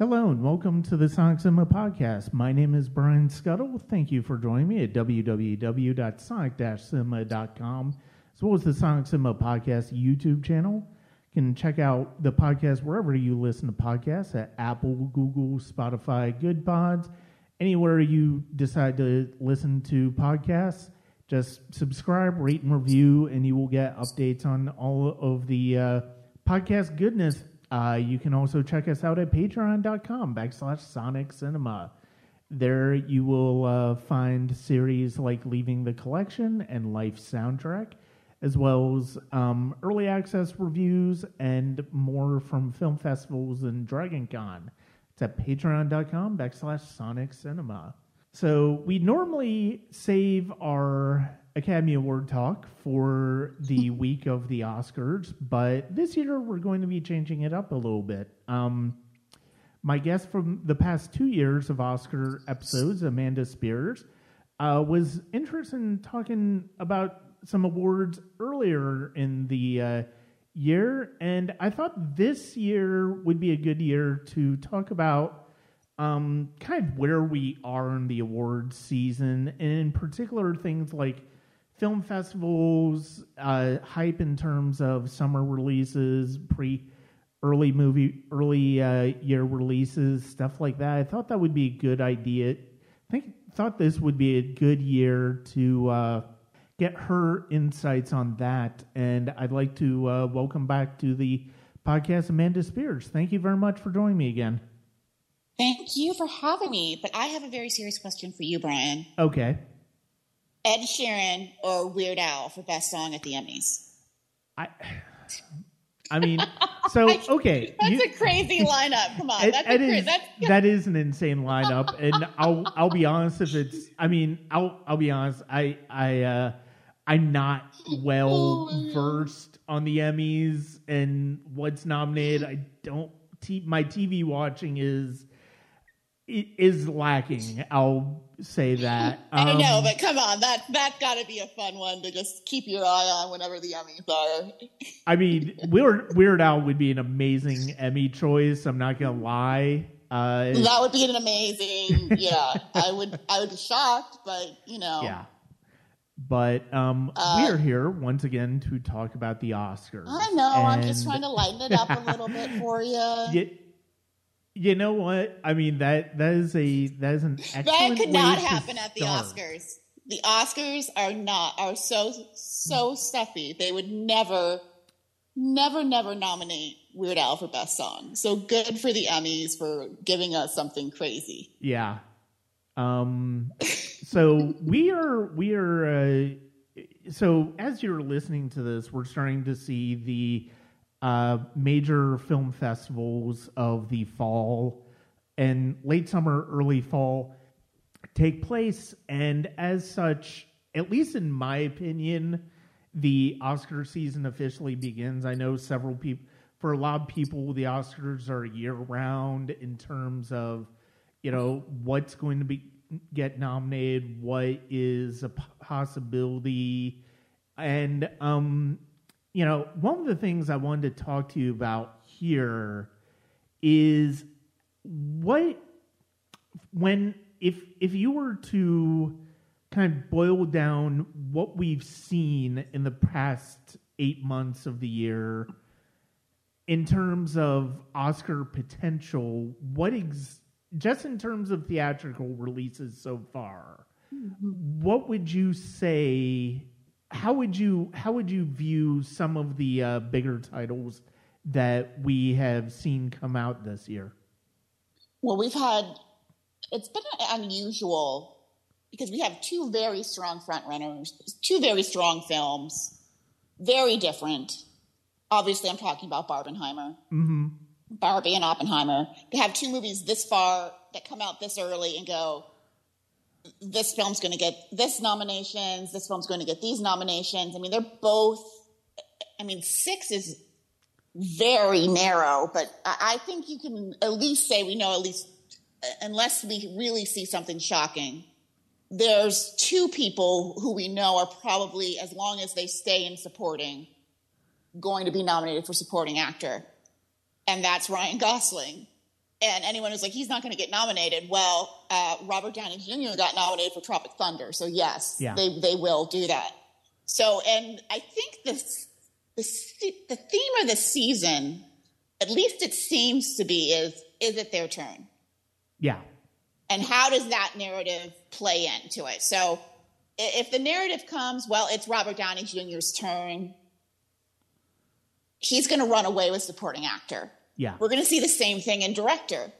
Hello and welcome to the Sonic Cinema Podcast. My name is Brian Scuttle. Thank you for joining me at www.sonic-cinema.com as well as the Sonic Cinema Podcast YouTube channel. You can check out the podcast wherever you listen to podcasts at Apple, Google, Spotify, Good Pods, anywhere you decide to listen to podcasts. Just subscribe, rate, and review, and you will get updates on all of the uh, podcast goodness uh, you can also check us out at patreon.com backslash sonic cinema. There you will uh, find series like Leaving the Collection and Life Soundtrack, as well as um, early access reviews and more from film festivals and Dragon Con. It's at patreon.com backslash sonic cinema. So we normally save our Academy Award talk for the week of the Oscars, but this year we're going to be changing it up a little bit. Um, my guest from the past two years of Oscar episodes, Amanda Spears, uh, was interested in talking about some awards earlier in the uh, year, and I thought this year would be a good year to talk about um, kind of where we are in the awards season, and in particular things like film festivals, uh, hype in terms of summer releases, pre early movie, early uh, year releases, stuff like that. I thought that would be a good idea. I think thought this would be a good year to uh, get her insights on that. And I'd like to uh, welcome back to the podcast Amanda Spears. Thank you very much for joining me again. Thank you for having me. But I have a very serious question for you, Brian. Okay. Ed Sheeran or Weird Al for best song at the Emmys? I I mean, so okay, that's you, a crazy lineup. Come on, that's, it, is, that's that is an insane lineup, and I'll I'll be honest if it's. I mean, I'll I'll be honest. I I uh, I'm not well versed on the Emmys and what's nominated. I don't. T- my TV watching is is lacking. I'll say that. Um, I know, but come on, that that got to be a fun one to just keep your eye on whenever the Emmys are. I mean, Weird Weird Al would be an amazing Emmy choice. I'm not gonna lie. Uh, that would be an amazing. Yeah, I would. I would be shocked, but you know. Yeah. But um, uh, we're here once again to talk about the Oscars. I know. And... I'm just trying to lighten it up a little bit for you. You know what? I mean that that is a that is an that could not happen at the Oscars. The Oscars are not are so so stuffy. They would never, never, never nominate Weird Al for best song. So good for the Emmys for giving us something crazy. Yeah. Um. so we are we are. Uh, so as you're listening to this, we're starting to see the uh, major film festivals of the fall and late summer, early fall take place. And as such, at least in my opinion, the Oscar season officially begins. I know several people, for a lot of people, the Oscars are year round in terms of, you know, what's going to be get nominated, what is a possibility, and um, you know, one of the things I wanted to talk to you about here is what when if if you were to kind of boil down what we've seen in the past eight months of the year in terms of Oscar potential, what ex- just in terms of theatrical releases so far, mm-hmm. what would you say how would you how would you view some of the uh, bigger titles that we have seen come out this year? Well, we've had it's been unusual because we have two very strong frontrunners, two very strong films, very different. Obviously, I'm talking about Barbenheimer, mm-hmm. Barbie, and Oppenheimer. To have two movies this far that come out this early and go, this film's going to get this nominations, this film's going to get these nominations. I mean, they're both, I mean, six is very narrow, but I think you can at least say we know at least, unless we really see something shocking, there's two people who we know are probably, as long as they stay in supporting, going to be nominated for supporting actor. And that's Ryan Gosling and anyone who's like he's not going to get nominated. Well uh, robert downey jr got nominated for tropic thunder so yes Yeah. they, they will do that. So and i think this the, the theme of the season at least it seems to be is is it their turn? Yeah. and how does that narrative play into it? So if the narrative comes well it's robert downey jr's turn he's going to run away with supporting actor Yeah. we're going to see the same thing in director,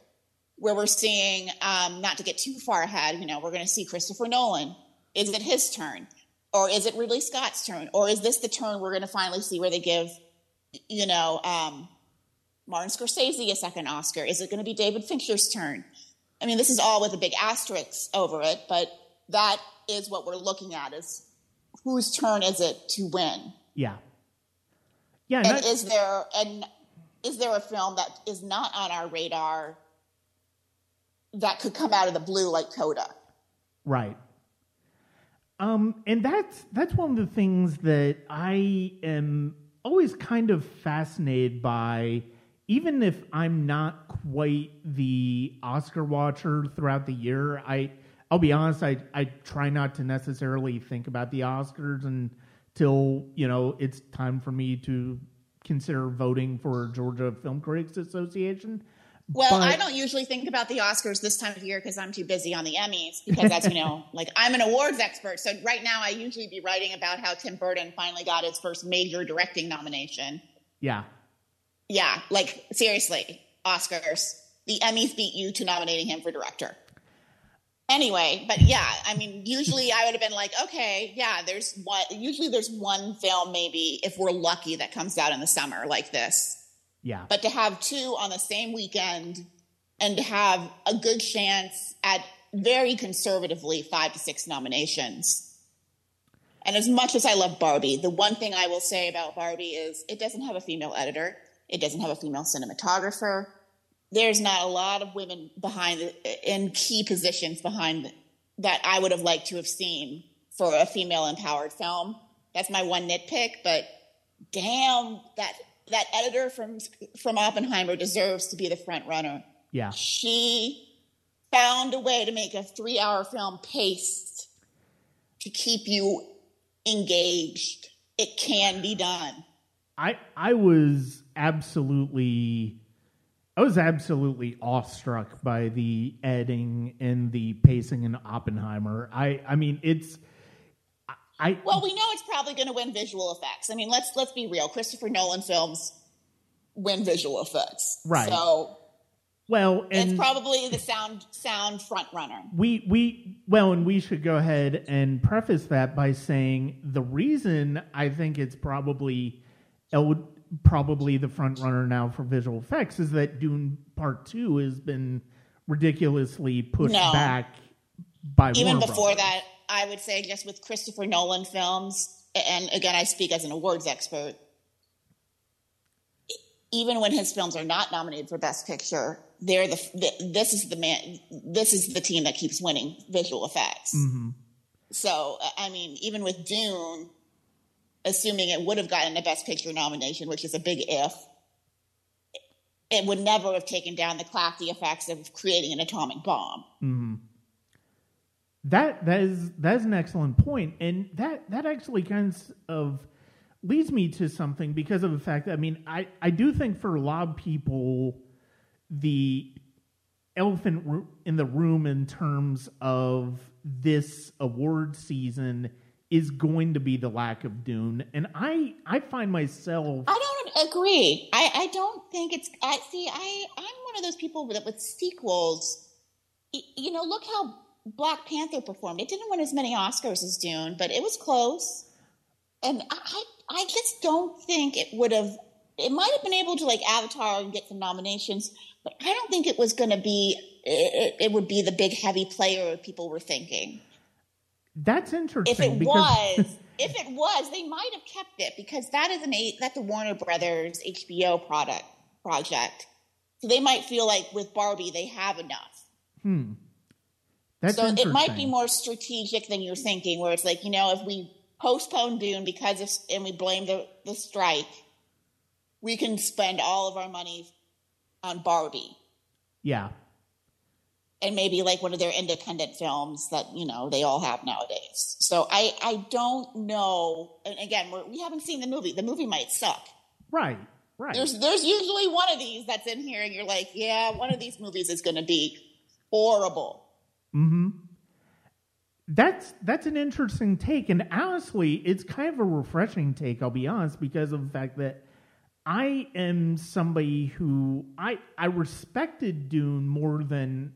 where we're seeing, um, not to get too far ahead, you know, we're going to see Christopher Nolan. Is it his turn? Or is it Ridley Scott's turn? Or is this the turn we're going to finally see where they give, you know, um, Martin Scorsese a second Oscar? Is it going to be David Fincher's turn? I mean, this is all with a big asterisk over it, but that is what we're looking at is whose turn is it to win? Yeah. Yeah. and is there and is there a film that is not on our radar that could come out of the blue like Coda? Right. Um, and that's that's one of the things that I am always kind of fascinated by, even if I'm not quite the Oscar watcher throughout the year. I I'll be honest, I I try not to necessarily think about the Oscars until you know it's time for me to consider voting for Georgia Film Critics Association. Well, But- I don't usually think about the Oscars this time of year because I'm too busy on the Emmys because that's, you know, like I'm an awards expert. So right now I usually be writing about how Tim Burton finally got his first major directing nomination. Yeah. Yeah, like seriously, Oscars. The Emmys beat you to nominating him for director. Anyway, but yeah, I mean, usually I would have been like, okay, yeah, there's one. Usually there's one film, maybe if we're lucky, that comes out in the summer like this. Yeah. But to have two on the same weekend and to have a good chance at very conservatively five to six nominations. And as much as I love Barbie, the one thing I will say about Barbie is it doesn't have a female editor, it doesn't have a female cinematographer. There's not a lot of women behind the, in key positions behind that I would have liked to have seen for a female empowered film. That's my one nitpick, but damn, that that editor from from Oppenheimer deserves to be the front runner. Yeah. She found a way to make a three hour film paced to keep you engaged. It can be done. I I was absolutely I was absolutely awestruck by the editing and the pacing in Oppenheimer. I I mean it's I, Well, we know it's probably going to win visual effects. I mean, let's let's be real. Christopher Nolan films win visual effects, Right. So well it's probably the sound sound front runner. we we well and we should go ahead and preface that by saying the reason I think it's probably el- probably the front runner now for visual effects is that Dune Part 2 has been ridiculously pushed No. back by Even Warner before Brothers. that, I would say just with Christopher Nolan films, and again, I speak as an awards expert. Even when his films are not nominated for Best Picture, they're the, the this is the man this is the team that keeps winning visual effects. Mhm. So I mean, even with Dune, assuming it would have gotten a Best Picture nomination, which is a big if, it would never have taken down the classy effects of creating an atomic bomb. hmm That that is that is an excellent point, and that that actually kind of leads me to something because of the fact that I mean I I do think for a lot of people the elephant in the room in terms of this award season is going to be the lack of Dune, and I I find myself I don't agree. I, I don't think it's. I see. I I'm one of those people that with sequels. You know, look how Black Panther performed. It didn't win as many Oscars as Dune, but it was close. And I I just don't think it would have. It might have been able to like Avatar and get some nominations, but I don't think it was going to be. It, it would be the big heavy player people were thinking. That's interesting. If it because, was, if it was, they might have kept it because that is an a that's a Warner Brothers HBO product project. So they might feel like with Barbie they have enough. hmm, that's so it might be more strategic than you're thinking, where it's like you know if we postpone Dune because of and we blame the the strike, we can spend all of our money on Barbie. Yeah. And maybe like one of their independent films that you know they all have nowadays. So I I don't know. And again, we're, we haven't seen the movie. The movie might suck. Right. Right. There's there's usually one of these that's in here, and you're like, yeah, one of these movies is going to be horrible. Hmm. That's that's an interesting take, and honestly, it's kind of a refreshing take. I'll be honest, because of the fact that I am somebody who I I respected Dune more than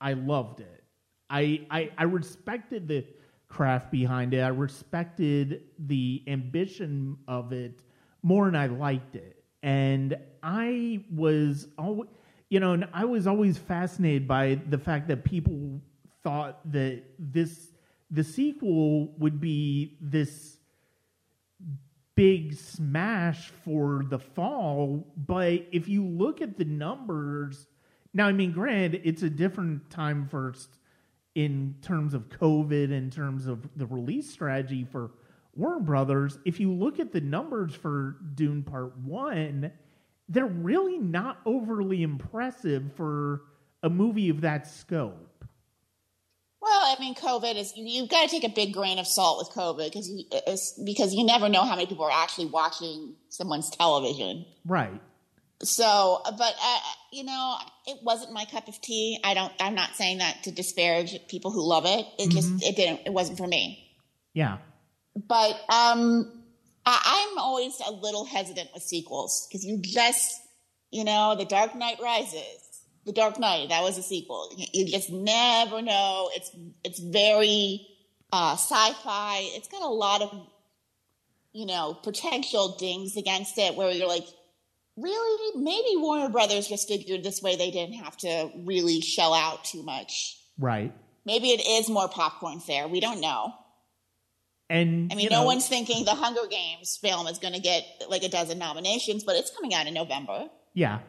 I loved it. I I, I respected the craft behind it. I respected the ambition of it more than I liked it, and I was always you know, and I was always fascinated by the fact that people thought that this the sequel would be this big smash for the fall, but if you look at the numbers, now I mean, granted, it's a different time first in terms of COVID, in terms of the release strategy for Warner Brothers. If you look at the numbers for Dune Part One, they're really not overly impressive for a movie of that scope. Well, I mean, COVID is you've got to take a big grain of salt with COVID because you, because you never know how many people are actually watching someone's television. Right. So, but uh, you know, it wasn't my cup of tea. I don't. I'm not saying that to disparage people who love it. It just mm-hmm. it didn't. It wasn't for me. Yeah. But um, I, I'm always a little hesitant with sequels because you just, you know, The Dark Knight Rises the Dark Knight. That was a sequel. You just never know. It's it's very uh, sci-fi. It's got a lot of you know potential dings against it, where you're like, really, maybe Warner Brothers just figured this way they didn't have to really shell out too much. Right. Maybe it is more popcorn fare. We don't know. And I mean, no know, one's thinking the Hunger Games film is going to get like a dozen nominations, but it's coming out in November. Yeah,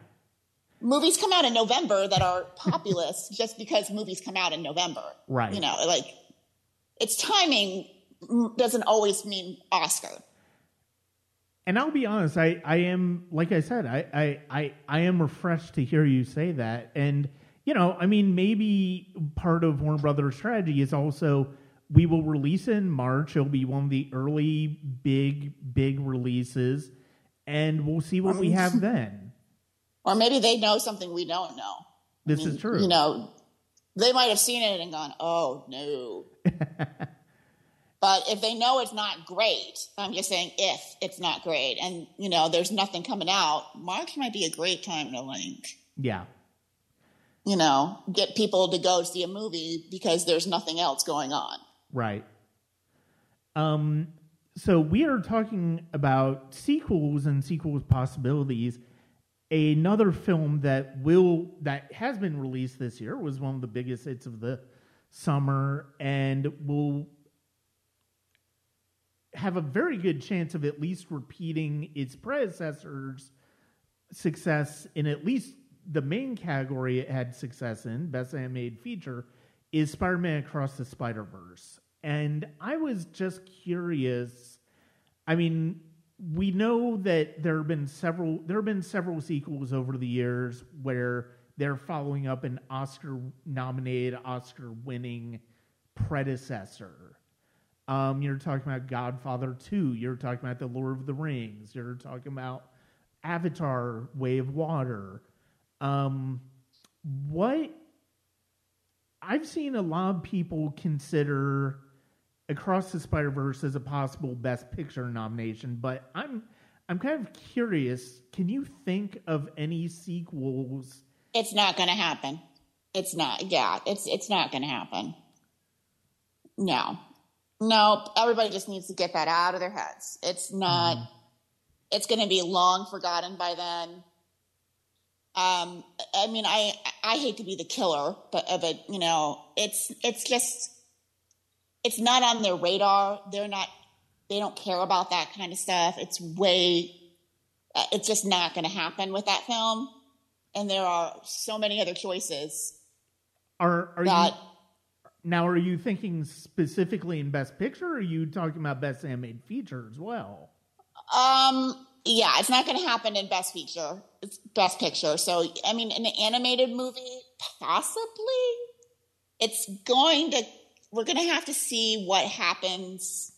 movies come out in November that are populous just because movies come out in November. Right. You know, like it's timing doesn't always mean Oscar. And I'll be honest, I, I am like I said, I, I, I, I am refreshed to hear you say that. And, you know, I mean maybe part of Warner Brothers strategy is also we will release in March. It'll be one of the early big, big releases, and we'll see what we have then or maybe they know something we don't know. This I mean, is true. You know, they might have seen it and gone, "Oh no." but if they know it's not great, I'm just saying if it's not great, and you know, there's nothing coming out, March might be a great time to link. Yeah. You know, get people to go see a movie because there's nothing else going on. Right. Um. So we are talking about sequels and sequels possibilities Another film that will that has been released this year was one of the biggest hits of the summer and will have a very good chance of at least repeating its predecessor's success in at least the main category it had success in, Best Animated Feature, is Spider Man Across the Spider Verse. And I was just curious. I mean, we know that there have been several there have been several sequels over the years where they're following up an Oscar nominated, Oscar winning predecessor. Um, you're talking about Godfather 2, you're talking about The Lord of the Rings, you're talking about Avatar Way of Water. Um, what I've seen a lot of people consider Across the Spider Verse as a possible Best Picture nomination, but I'm I'm kind of curious. Can you think of any sequels? It's not going to happen. It's not. Yeah, it's it's not going to happen. No, no. Everybody just needs to get that out of their heads. It's not. Mm. It's going to be long forgotten by then. Um, I mean, I I hate to be the killer, but but you know, it's it's just it's not on their radar. They're not, they don't care about that kind of stuff. It's way, uh, it's just not going to happen with that film. And there are so many other choices. Are, are that, you, now, are you thinking specifically in Best Picture or are you talking about Best Animated Feature as well? Um, yeah, it's not going to happen in Best Feature. It's Best Picture. So, I mean, an animated movie, possibly. It's going to, we're going to have to see what happens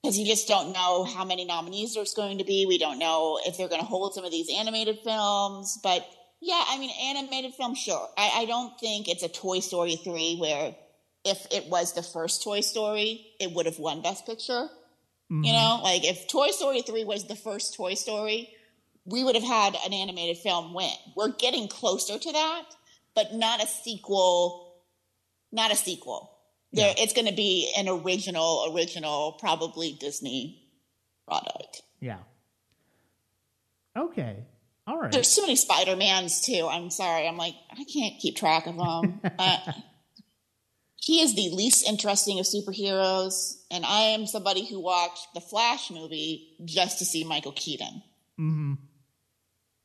because you just don't know how many nominees there's going to be. We don't know if they're going to hold some of these animated films. But yeah, I mean, animated film, sure. I, I don't think it's a Toy Story 3 where if it was the first Toy Story, it would have won Best Picture. Mm-hmm. You know, like if Toy Story 3 was the first Toy Story, we would have had an animated film win. We're getting closer to that, but not a sequel, not a sequel. Yeah. There, it's going to be an original, original, probably Disney product. Yeah. Okay. All right. There's so many Spider Mans too. I'm sorry. I'm like I can't keep track of them. uh, he is the least interesting of superheroes, and I am somebody who watched the Flash movie just to see Michael Keaton. Mm-hmm.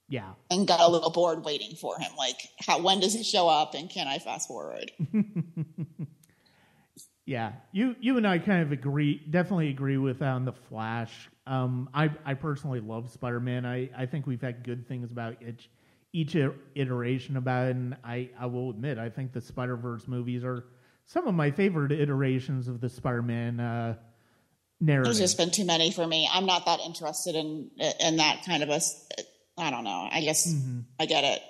Yeah, and got a little bored waiting for him. Like, how when does he show up, and can I fast forward? yeah, you you and I kind of agree. Definitely agree with on the Flash. Um, I I personally love Spider Man. I I think we've had good things about each each iteration about it, and I I will admit I think the Spider Verse movies are some of my favorite iterations of the Spider-Man uh, narrative. There's just been too many for me. I'm not that interested in in that kind of a. I don't know. I guess mm-hmm. I get it.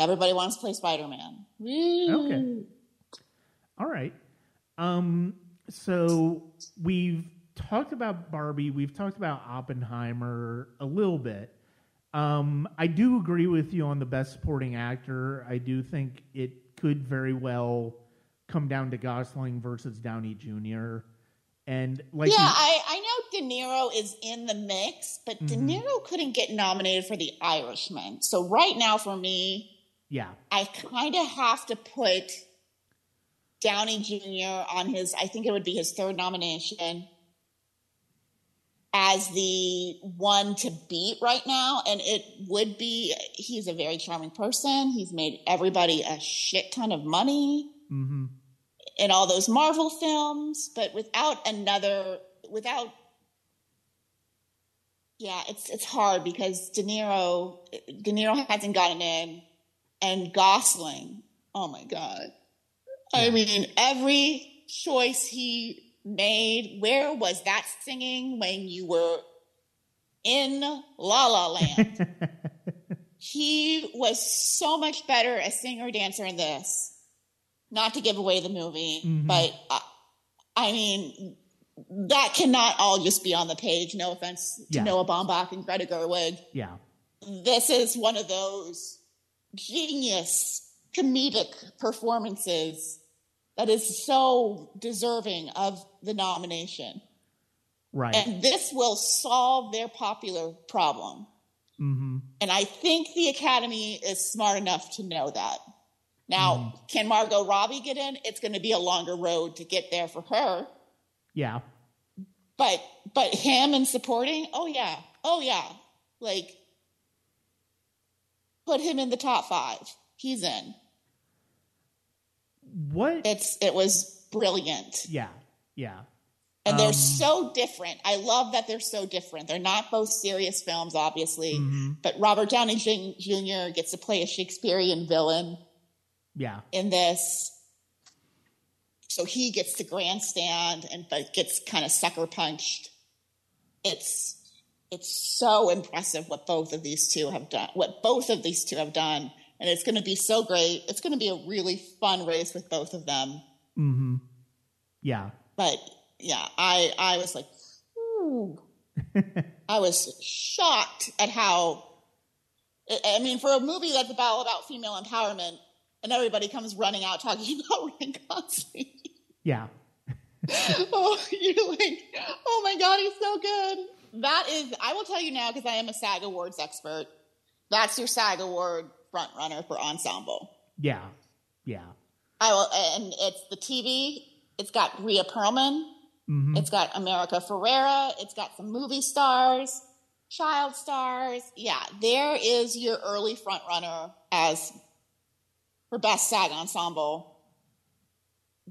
Everybody wants to play Spider-Man. Okay. All right. Um. So we've talked about Barbie. We've talked about Oppenheimer a little bit. Um, I do agree with you on the best supporting actor. I do think it could very well come down to Gosling versus Downey Jr. And like, yeah, I, I know De Niro is in the mix, but mm-hmm. De Niro couldn't get nominated for The Irishman. So right now, for me, yeah, I kind of have to put Downey Jr. on his. I think it would be his third nomination as the one to beat right now. And it would be, he's a very charming person. He's made everybody a shit ton of money. Mm-hmm in all those Marvel films, but without another, without, yeah, it's it's hard because De Niro, De Niro hasn't gotten in, and Gosling, oh my god, yeah. I mean every choice he made, where was that singing when you were in La La Land? he was so much better a singer dancer in this not to give away the movie, mm-hmm. but I, I, mean, that cannot all just be on the page. No offense to yeah. Noah Baumbach and Greta Gerwig. Yeah. This is one of those genius comedic performances that is so deserving of the nomination. Right. And this will solve their popular problem. Mm-hmm. And I think the Academy is smart enough to know that. Now, mm. can Margot Robbie get in? It's going to be a longer road to get there for her. Yeah. But but him and supporting, oh yeah, oh yeah, like put him in the top five. He's in. What? It's it was brilliant. Yeah, yeah. And um, they're so different. I love that they're so different. They're not both serious films, obviously, mm-hmm. but Robert Downey Jr. gets to play a Shakespearean villain yeah. In this. So he gets to grandstand and but gets kind of sucker punched. It's it's so impressive what both of these two have done. What both of these two have done, and it's going to be so great. It's going to be a really fun race with both of them. Mm-hmm. Yeah. But yeah, I I was like, I was shocked at how. I mean, for a movie that's about about female empowerment, and everybody comes running out talking about Ryan Gosling. Yeah. oh, you're like, oh my god, he's so good. That is, I will tell you now because I am a SAG Awards expert. That's your SAG Award front runner for ensemble. Yeah, yeah. I will, and it's the TV. It's got Rhea Perlman. Mm-hmm. It's got America Ferrera. It's got some movie stars, child stars. Yeah, there is your early front runner as for best SAG ensemble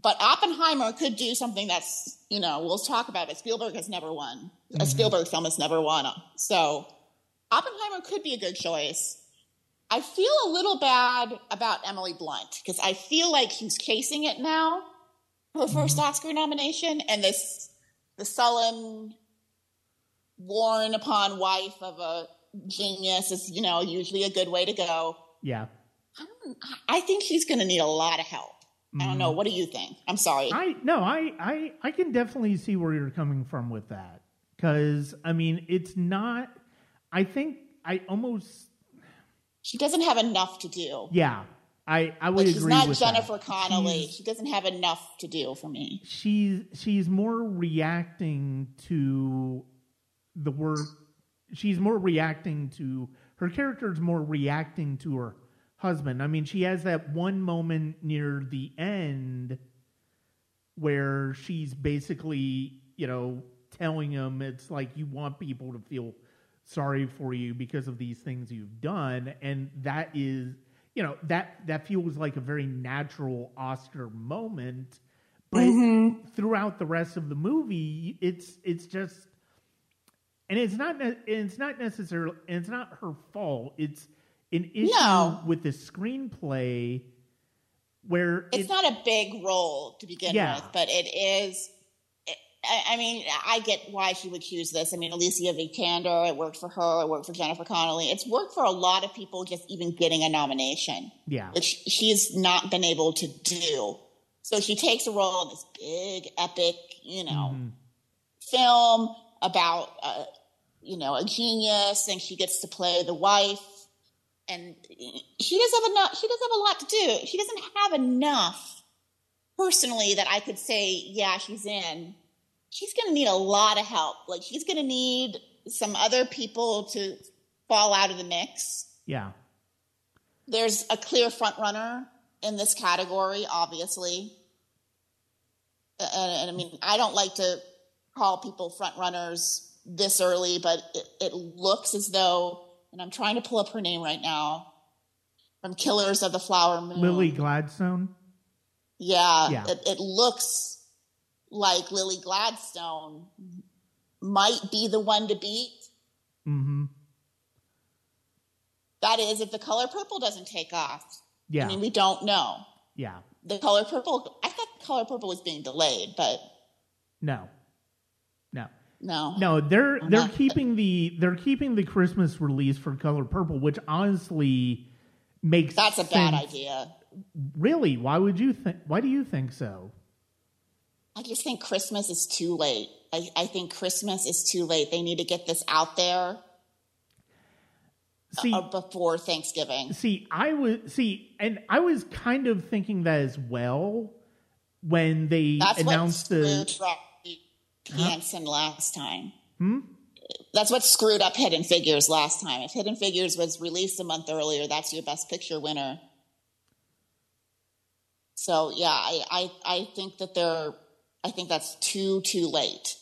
but Oppenheimer could do something that's, you know, we'll talk about it. Spielberg has never won. A mm-hmm. Spielberg film has never won. So Oppenheimer could be a good choice. I feel a little bad about Emily Blunt because I feel like she's chasing it now, her mm-hmm. 1st Oscar nomination, and this the sullen, worn upon wife of a genius is, you know, usually a good way to go. Yeah. I, don't, I think she's going to need a lot of help. I don't know. Mm-hmm. What do you think? I'm sorry. I no, I I I can definitely see where you're coming from with that because I mean it's not. I think I almost she doesn't have enough to do. yeah. I I would Like, she's agree not with Jennifer that. Connelly. She's- she doesn't have enough to do for me. she's she's more reacting to the work she's more reacting to her character's more reacting to her husband. I mean she has that one moment near the end where she's basically you know telling him it's like you want people to feel sorry for you because of these things you've done. And that is you know that that feels like a very natural oscar moment. But mm-hmm. throughout the rest of the movie it's it's just and it's not it's not necessarily and it's not her fault. It's an issue No. with the screenplay where It's it- not a big role to begin Yeah. with, but it is. I, I mean, I get why she would choose this. I mean, Alicia Vikander, it worked for her. It worked for Jennifer Connelly. It's worked for a lot of people just even getting a nomination. yeah which she's not been able to do. So she takes a role in this big, epic, you know, Mm-hmm. film about, uh, you know, a genius, and she gets to play the wife. And she does have enough. She does have a lot to do. She doesn't have enough personally that I could say, yeah, she's in. She's going to need a lot of help. Like she's going to need some other people to fall out of the mix yeah there's a clear front runner in this category, obviously. And, and I mean, I don't like to call people front runners this early, but it, it looks as though, and I'm trying to pull up her name right now from Killers of the Flower Moon. lily gladstone Yeah, Yeah. It, it looks like Lily Gladstone might be the one to beat. mm-hmm That is, if the color purple doesn't take off. yeah I mean, we don't know. yeah the color purple i thought the color purple was being delayed but no no no they're I'm they're not- keeping the they're keeping the Christmas release for Color Purple, which honestly makes that's a bad idea Really? Why would you think? Why do you think so? i just think christmas is too late I, I think christmas is too late they need to get this out there See, uh, before thanksgiving see, I was see, and I was kind of thinking that as well when they that's announced the. Robbie Hansen last time Hmm? that's what screwed up hidden figures last time if hidden figures was released a month earlier that's your best picture winner so yeah i i, I think that they're i think that's too too late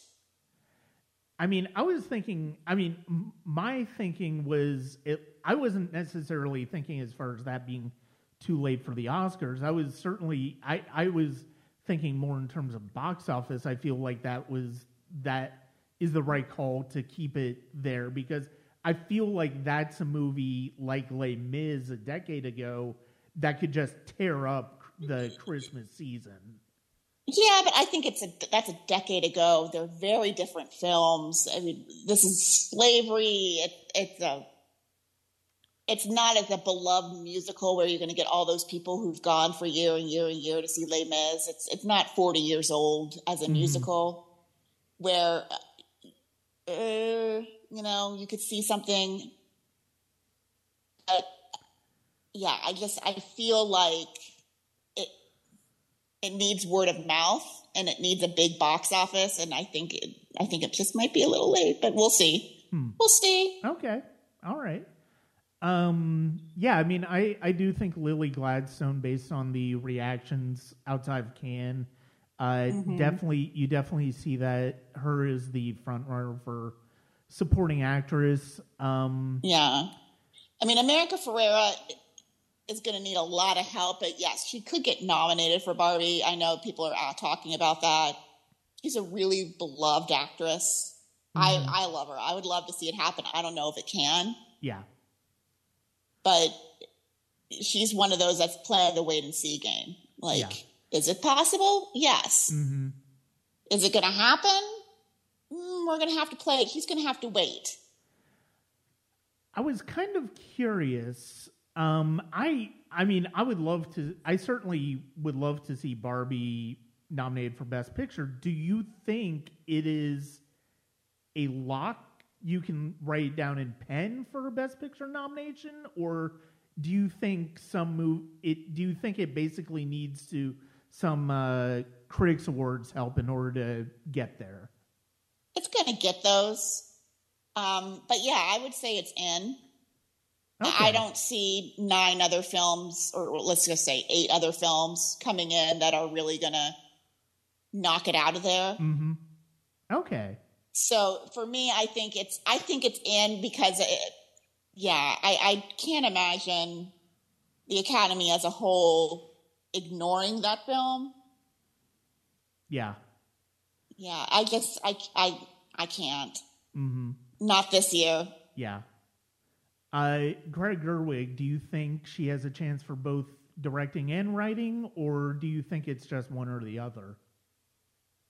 I mean, I was thinking. I mean, m- my thinking was it. I wasn't necessarily thinking as far as that being too late for the Oscars. I was certainly. I I was thinking more in terms of box office. I feel like that was that is the right call to keep it there because I feel like that's a movie like Les Mis a decade ago that could just tear up the Christmas season. Yeah, but I think it's a that's a decade ago. They're very different films. I mean, this is slavery. It, it's a it's not as a beloved musical where you're going to get all those people who've gone for year and year and year to see Les Mis. It's it's not 40 years old as a musical where uh, you know you could see something. But yeah, I just I feel like it it needs word of mouth and it needs a big box office and i think it i think it just might be a little late but we'll see we'll see Okay. All right. Um, yeah, I mean, I, I do think Lily Gladstone, based on the reactions outside of Cannes, uh, definitely you definitely see that her is the front runner for supporting actress. Um, yeah i mean america ferrera is going to need a lot of help. But yes, she could get nominated for Barbie. I know people are talking about that. She's a really beloved actress. Mhm. I, I love her. I would love to see it happen. I don't know if it can, Yeah. But she's one of those that's playing the wait and see game. Like, Yeah. is it possible? Yes. hmm Is it going to happen? Mm, we're going to have to play it. She's going to have to wait. I was kind of curious. Um, I I mean, I would love to. I certainly would love to see Barbie nominated for Best Picture. Do you think it is a lock? You can write it down in pen for a Best Picture nomination, or do you think some move? It do you think it basically needs to some uh, critics awards help in order to get there? It's going to get those. Um, but yeah, I would say it's in. I don't see nine other films, or let's just say eight other films coming in that are really going to knock it out of there. Mm-hmm. Okay. So for me, I think it's I think it's in because it, yeah, I, I can't imagine the Academy as a whole ignoring that film. Yeah. Yeah, I just I I I can't. Mm-hmm. Not this year. Yeah. Uh, Greta Gerwig, do you think she has a chance for both directing and writing, or do you think it's just one or the other?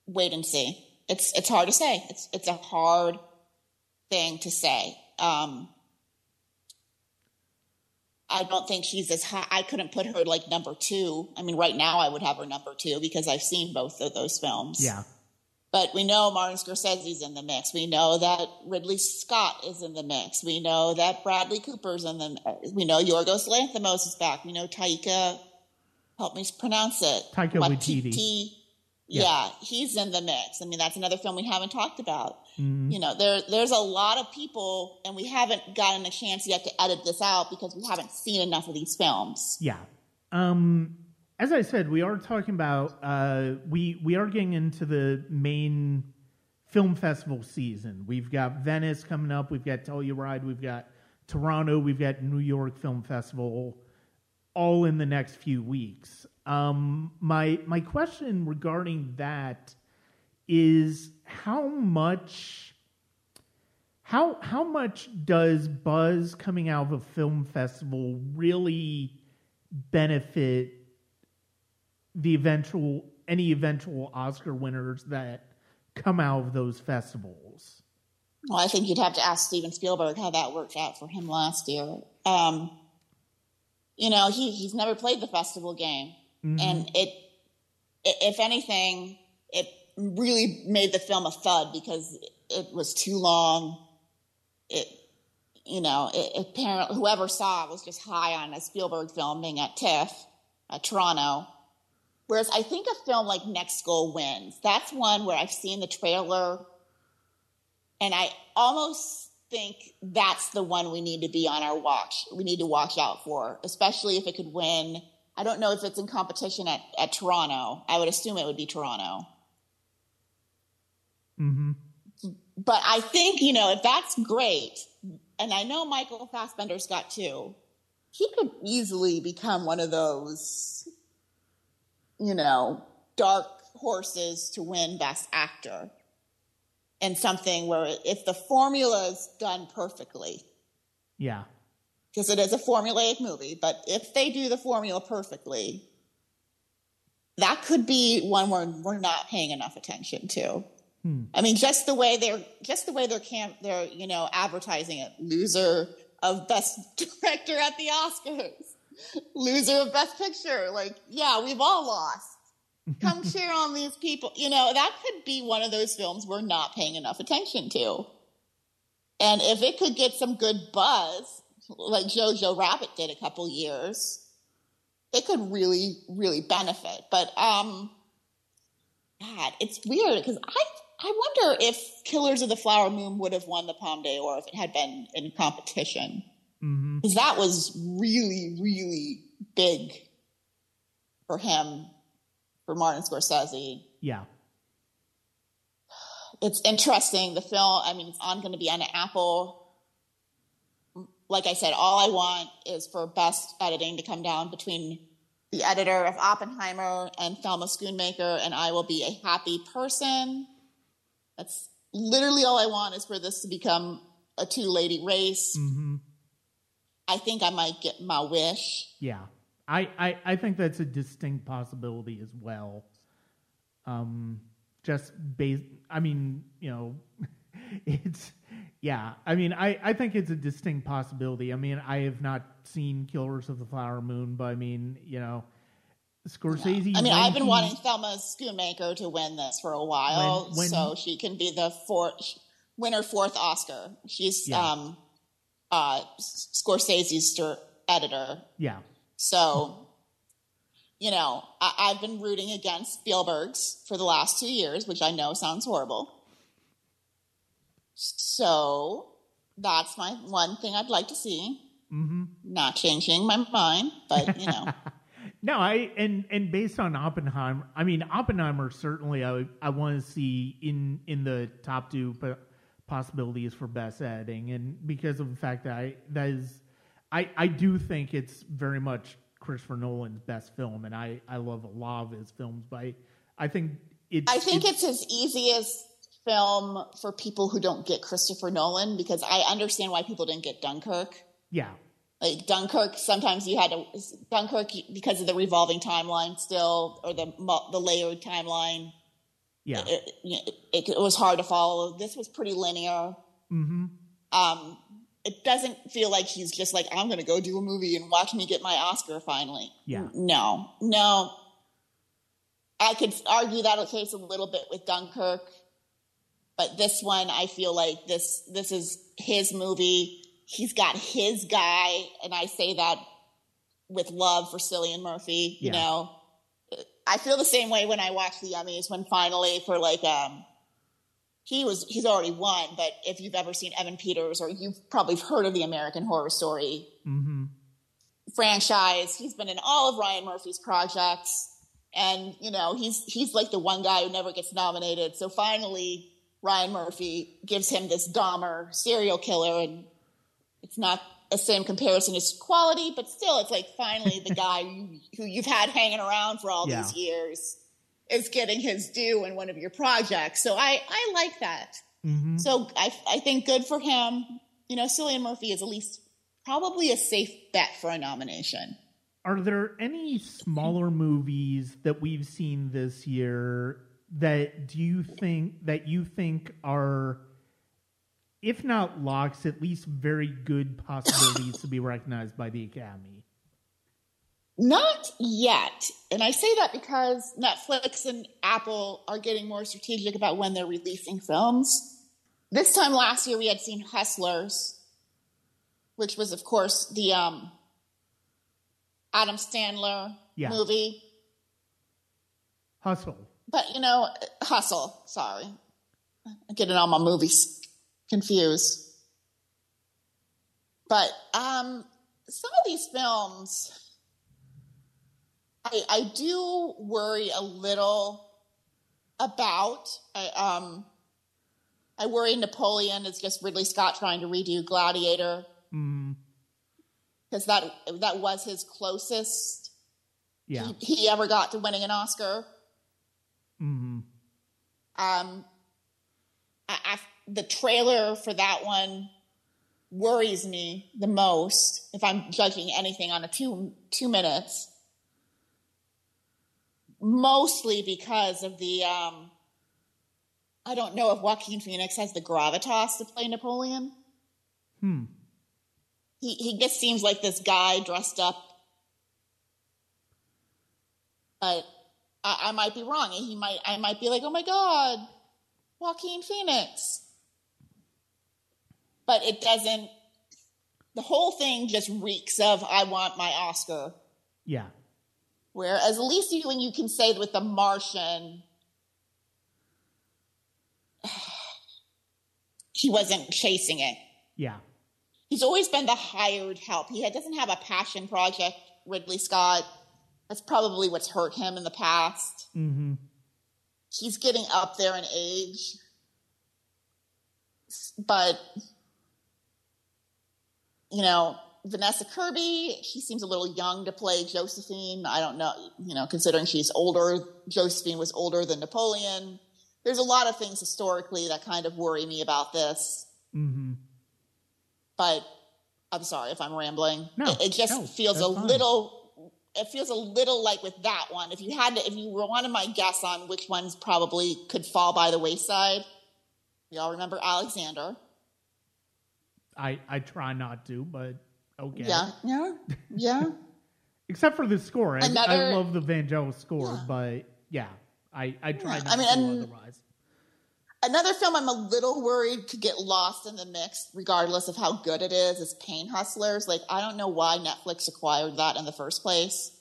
Wait and see. It's it's hard to say. It's it's a hard thing to say. Um, I don't think she's as high. I couldn't put her like number two. I mean, right now I would have her number two because I've seen both of those films. Yeah. But we know Martin Scorsese's in the mix. We know that Ridley Scott is in the mix. We know that Bradley Cooper's in the. We know Yorgos Lanthimos is back. We know Taika. Help me pronounce it. Taika Waititi. Yeah. Yeah. he's in the mix. I mean, that's another film we haven't talked about. Mhm. You know, there there's a lot of people, and we haven't gotten a chance yet to edit this out because we haven't seen enough of these films. Yeah. Um, as I said, we are talking about uh, we we are getting into the main film festival season. We've got Venice coming up. We've got Telluride. We've got Toronto. We've got New York Film Festival, all in the next few weeks. Um, my my question regarding that is how much how how much does buzz coming out of a film festival really benefit the eventual any eventual Oscar winners that come out of those festivals? Well, I think you'd have to ask Steven Spielberg how that worked out for him last year. Um, you know, he he's never played the festival game, Mhm. and it, if anything, it really made the film a thud because it was too long. It, you know, it, apparently whoever saw it was just high on a Spielberg film being at TIFF, at Toronto. Whereas I think a film like Next Goal Wins, that's one where I've seen the trailer and I almost think that's the one we need to be on our watch. We need to watch out for, especially if it could win. I don't know if it's in competition at, at Toronto. I would assume it would be Toronto. Mm-hmm. But I think, you know, if that's great, and I know Michael Fassbender's got two, he could easily become one of those, you know, dark horses to win Best Actor. And something where if the formula is done perfectly, Yeah. Because it is a formulaic movie, but if they do the formula perfectly, that could be one where we're not paying enough attention to. Hmm. I mean, just the way they're just the way they're camp they're you know advertising it. Loser of best director at the Oscars, loser of best picture. Like, yeah, we've all lost. Come cheer on these people. You know, that could be one of those films we're not paying enough attention to. And if it could get some good buzz, like Jojo Rabbit did a couple years, it could really, really benefit. But um, God, it's weird because I I wonder if Killers of the Flower Moon would have won the Palme d'Or if it had been in competition Mm-hmm. because that was really, really big for him, for Martin Scorsese. Yeah. It's interesting. The film, I mean, it's on going to be on Apple. Like I said, all I want is for best editing to come down between the editor of Oppenheimer and Thelma Schoonmaker, and I will be a happy person. That's literally all I want is for this to become a two lady race. hmm I think I might get my wish. Yeah, I, I I think that's a distinct possibility as well. Um, just based, I mean, you know, it's yeah. I mean, I I think it's a distinct possibility. I mean, I have not seen Killers of the Flower Moon, but I mean, you know, Scorsese. I mean, I've been wanting Thelma Schoonmaker to win this for a while, When- when- so she can be the fourth winner, fourth Oscar. She's Yeah. um, uh, Scorsese's editor, Yeah, so you know I- I've been rooting against Spielberg's for the last two years, which I know sounds horrible. So that's my one thing I'd like to see. mm-hmm. Not changing my mind, but you know. No, I and and based on Oppenheimer, I mean Oppenheimer certainly I I want to see in in the top two po- possibilities for best editing, and because of the fact that I that is I I do think it's very much Christopher Nolan's best film, and I I love a lot of his films, but I, I think it's I think it's as easy easiest film for people who don't get Christopher Nolan because I understand why people didn't get Dunkirk. yeah Like Dunkirk, sometimes you had to Dunkirk because of the revolving timeline still, or the the layered timeline. yeah It, it, it was hard to follow. This was pretty linear. mm-hmm Um, it doesn't feel like he's just like I'm going to go do a movie and watch me get my Oscar finally. Yeah. No, no. I could argue that case a little bit with Dunkirk, but this one I feel like this this is his movie. He's got his guy, and I say that with love for Cillian Murphy. You Yeah. know, I feel the same way when I watch the Emmys when finally for like um he was he's already won, but if you've ever seen Evan Peters or you've probably heard of the American Horror Story mm-hmm franchise, he's been in all of Ryan Murphy's projects, and you know he's he's like the one guy who never gets nominated. So finally, Ryan Murphy gives him this Dahmer serial killer, and it's not the same comparison as quality, but still, it's like finally the guy who, you've had hanging around for all Yeah. these years is getting his due in one of your projects. So I I like that. mm-hmm So I, I think good for him. You know, Cillian Murphy is at least probably a safe bet for a nomination. Are there any smaller movies that we've seen this year that do you think that you think are if not locks, at least very good possibilities to be recognized by the Academy? Not yet. And I say that because Netflix and Apple are getting more strategic about when they're releasing films. This time last year, we had seen Hustlers, which was, of course, the um, Adam Sandler Yeah. movie. Hustle. But, you know, Hustle, sorry. I'm getting all my movies confused. But um, some of these films, I, I do worry a little about. I, um, I worry Napoleon is just Ridley Scott trying to redo Gladiator Mm, because that that was his closest yeah. he, he ever got to winning an Oscar. Mm, Um, I, I, the trailer for that one worries me the most if I'm judging anything on a two two minutes. Mostly because of the um, I don't know if Joaquin Phoenix has the gravitas to play Napoleon. hmm. He he just seems like this guy dressed up, but I, I might be wrong. And He might I might be like, oh my god, Joaquin Phoenix. But it doesn't. The whole thing just reeks of I want my Oscar. Yeah. Whereas at least you, when you can say with The Martian, he wasn't chasing it. Yeah. He's always been the hired help. He doesn't have a passion project, Ridley Scott. That's probably what's hurt him in the past. Mm-hmm. He's getting up there in age. But you know, Vanessa Kirby, she seems a little young to play Josephine. I don't know, you know, considering she's older, Josephine was older than Napoleon. There's a lot of things historically that kind of worry me about this. Mm-hmm. But I'm sorry if I'm rambling. No, it, it just no, feels a fine. little. It feels a little like with that one. If you had to, if you were wanted my guess on which ones probably could fall by the wayside, we all remember Alexander. I I try not to, but okay. Yeah, yeah, yeah. Except for the score, I, I love the Vangelis score, Yeah. but yeah, I I try Yeah, not I mean, to and- otherwise. Another film I'm a little worried could get lost in the mix, regardless of how good it is, is Pain Hustlers. Like, I don't know why Netflix acquired that in the first place.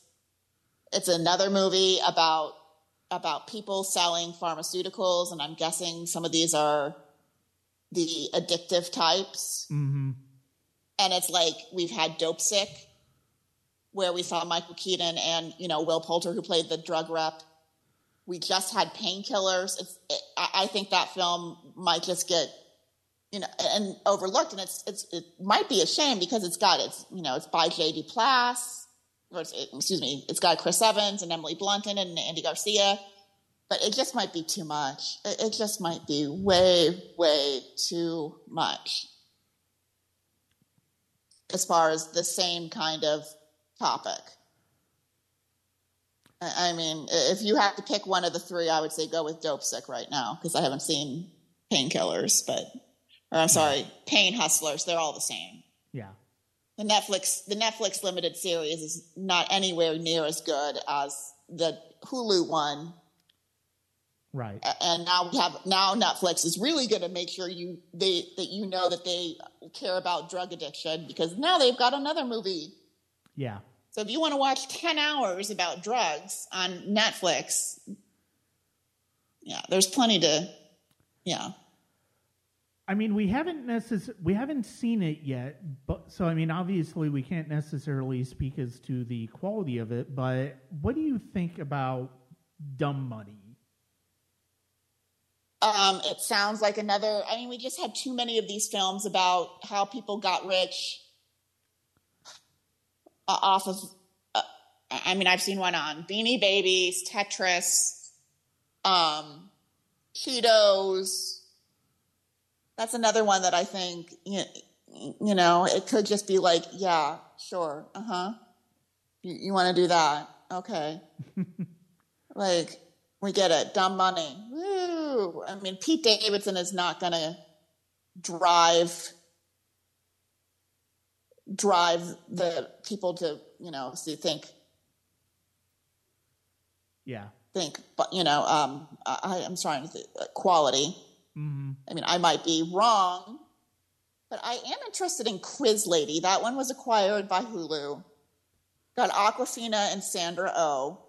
It's another movie about about people selling pharmaceuticals, and I'm guessing some of these are the addictive types. Mm-hmm. And it's like we've had Dopesick, where we saw Michael Keaton and you know Will Poulter, who played the drug rep. We just had Painkillers. It, I I think that film might just get you know and overlooked, and it's it's it might be a shame because it's got it's you know it's by J.D. Plass, or excuse me, it's got Chris Evans and Emily Blunt in it and Andy Garcia. But it just might be too much. It, it just might be way, way too much as far as the same kind of topic. I I mean, if you have to pick one of the three, I would say go with Dopesick right now because I haven't seen Painkillers, but or I'm sorry, Pain Hustlers. They're all the same. Yeah. The Netflix the Netflix limited series is not anywhere near as good as the Hulu one. Right. And now we have now Netflix is really going to make sure you they that you know that they care about drug addiction because now they've got another movie Yeah. So if you want to watch 10 hours about drugs on Netflix, yeah, there's plenty to, yeah. I mean, we haven't necess- we haven't seen it yet, but so I mean, obviously, we can't necessarily speak as to the quality of it. But what do you think about Dumb Money? Um, it sounds like another, I mean, we just had too many of these films about how people got rich off of, uh, I mean, I've seen one on Beanie Babies, Tetris, um, Cheetos. That's another one that I think, you, you know, it could just be like, yeah, sure, uh huh. You, you want to do that? Okay. like, we get it. Dumb money. Woo. I mean, Pete Davidson is not to drive drive the people to you know see think Yeah. think but you know um I, I'm trying to think uh, quality. Mm-hmm. I mean, I might be wrong, but I am interested in Quiz Lady. That one was acquired by Hulu. Got Awkwafina and Sandra Oh.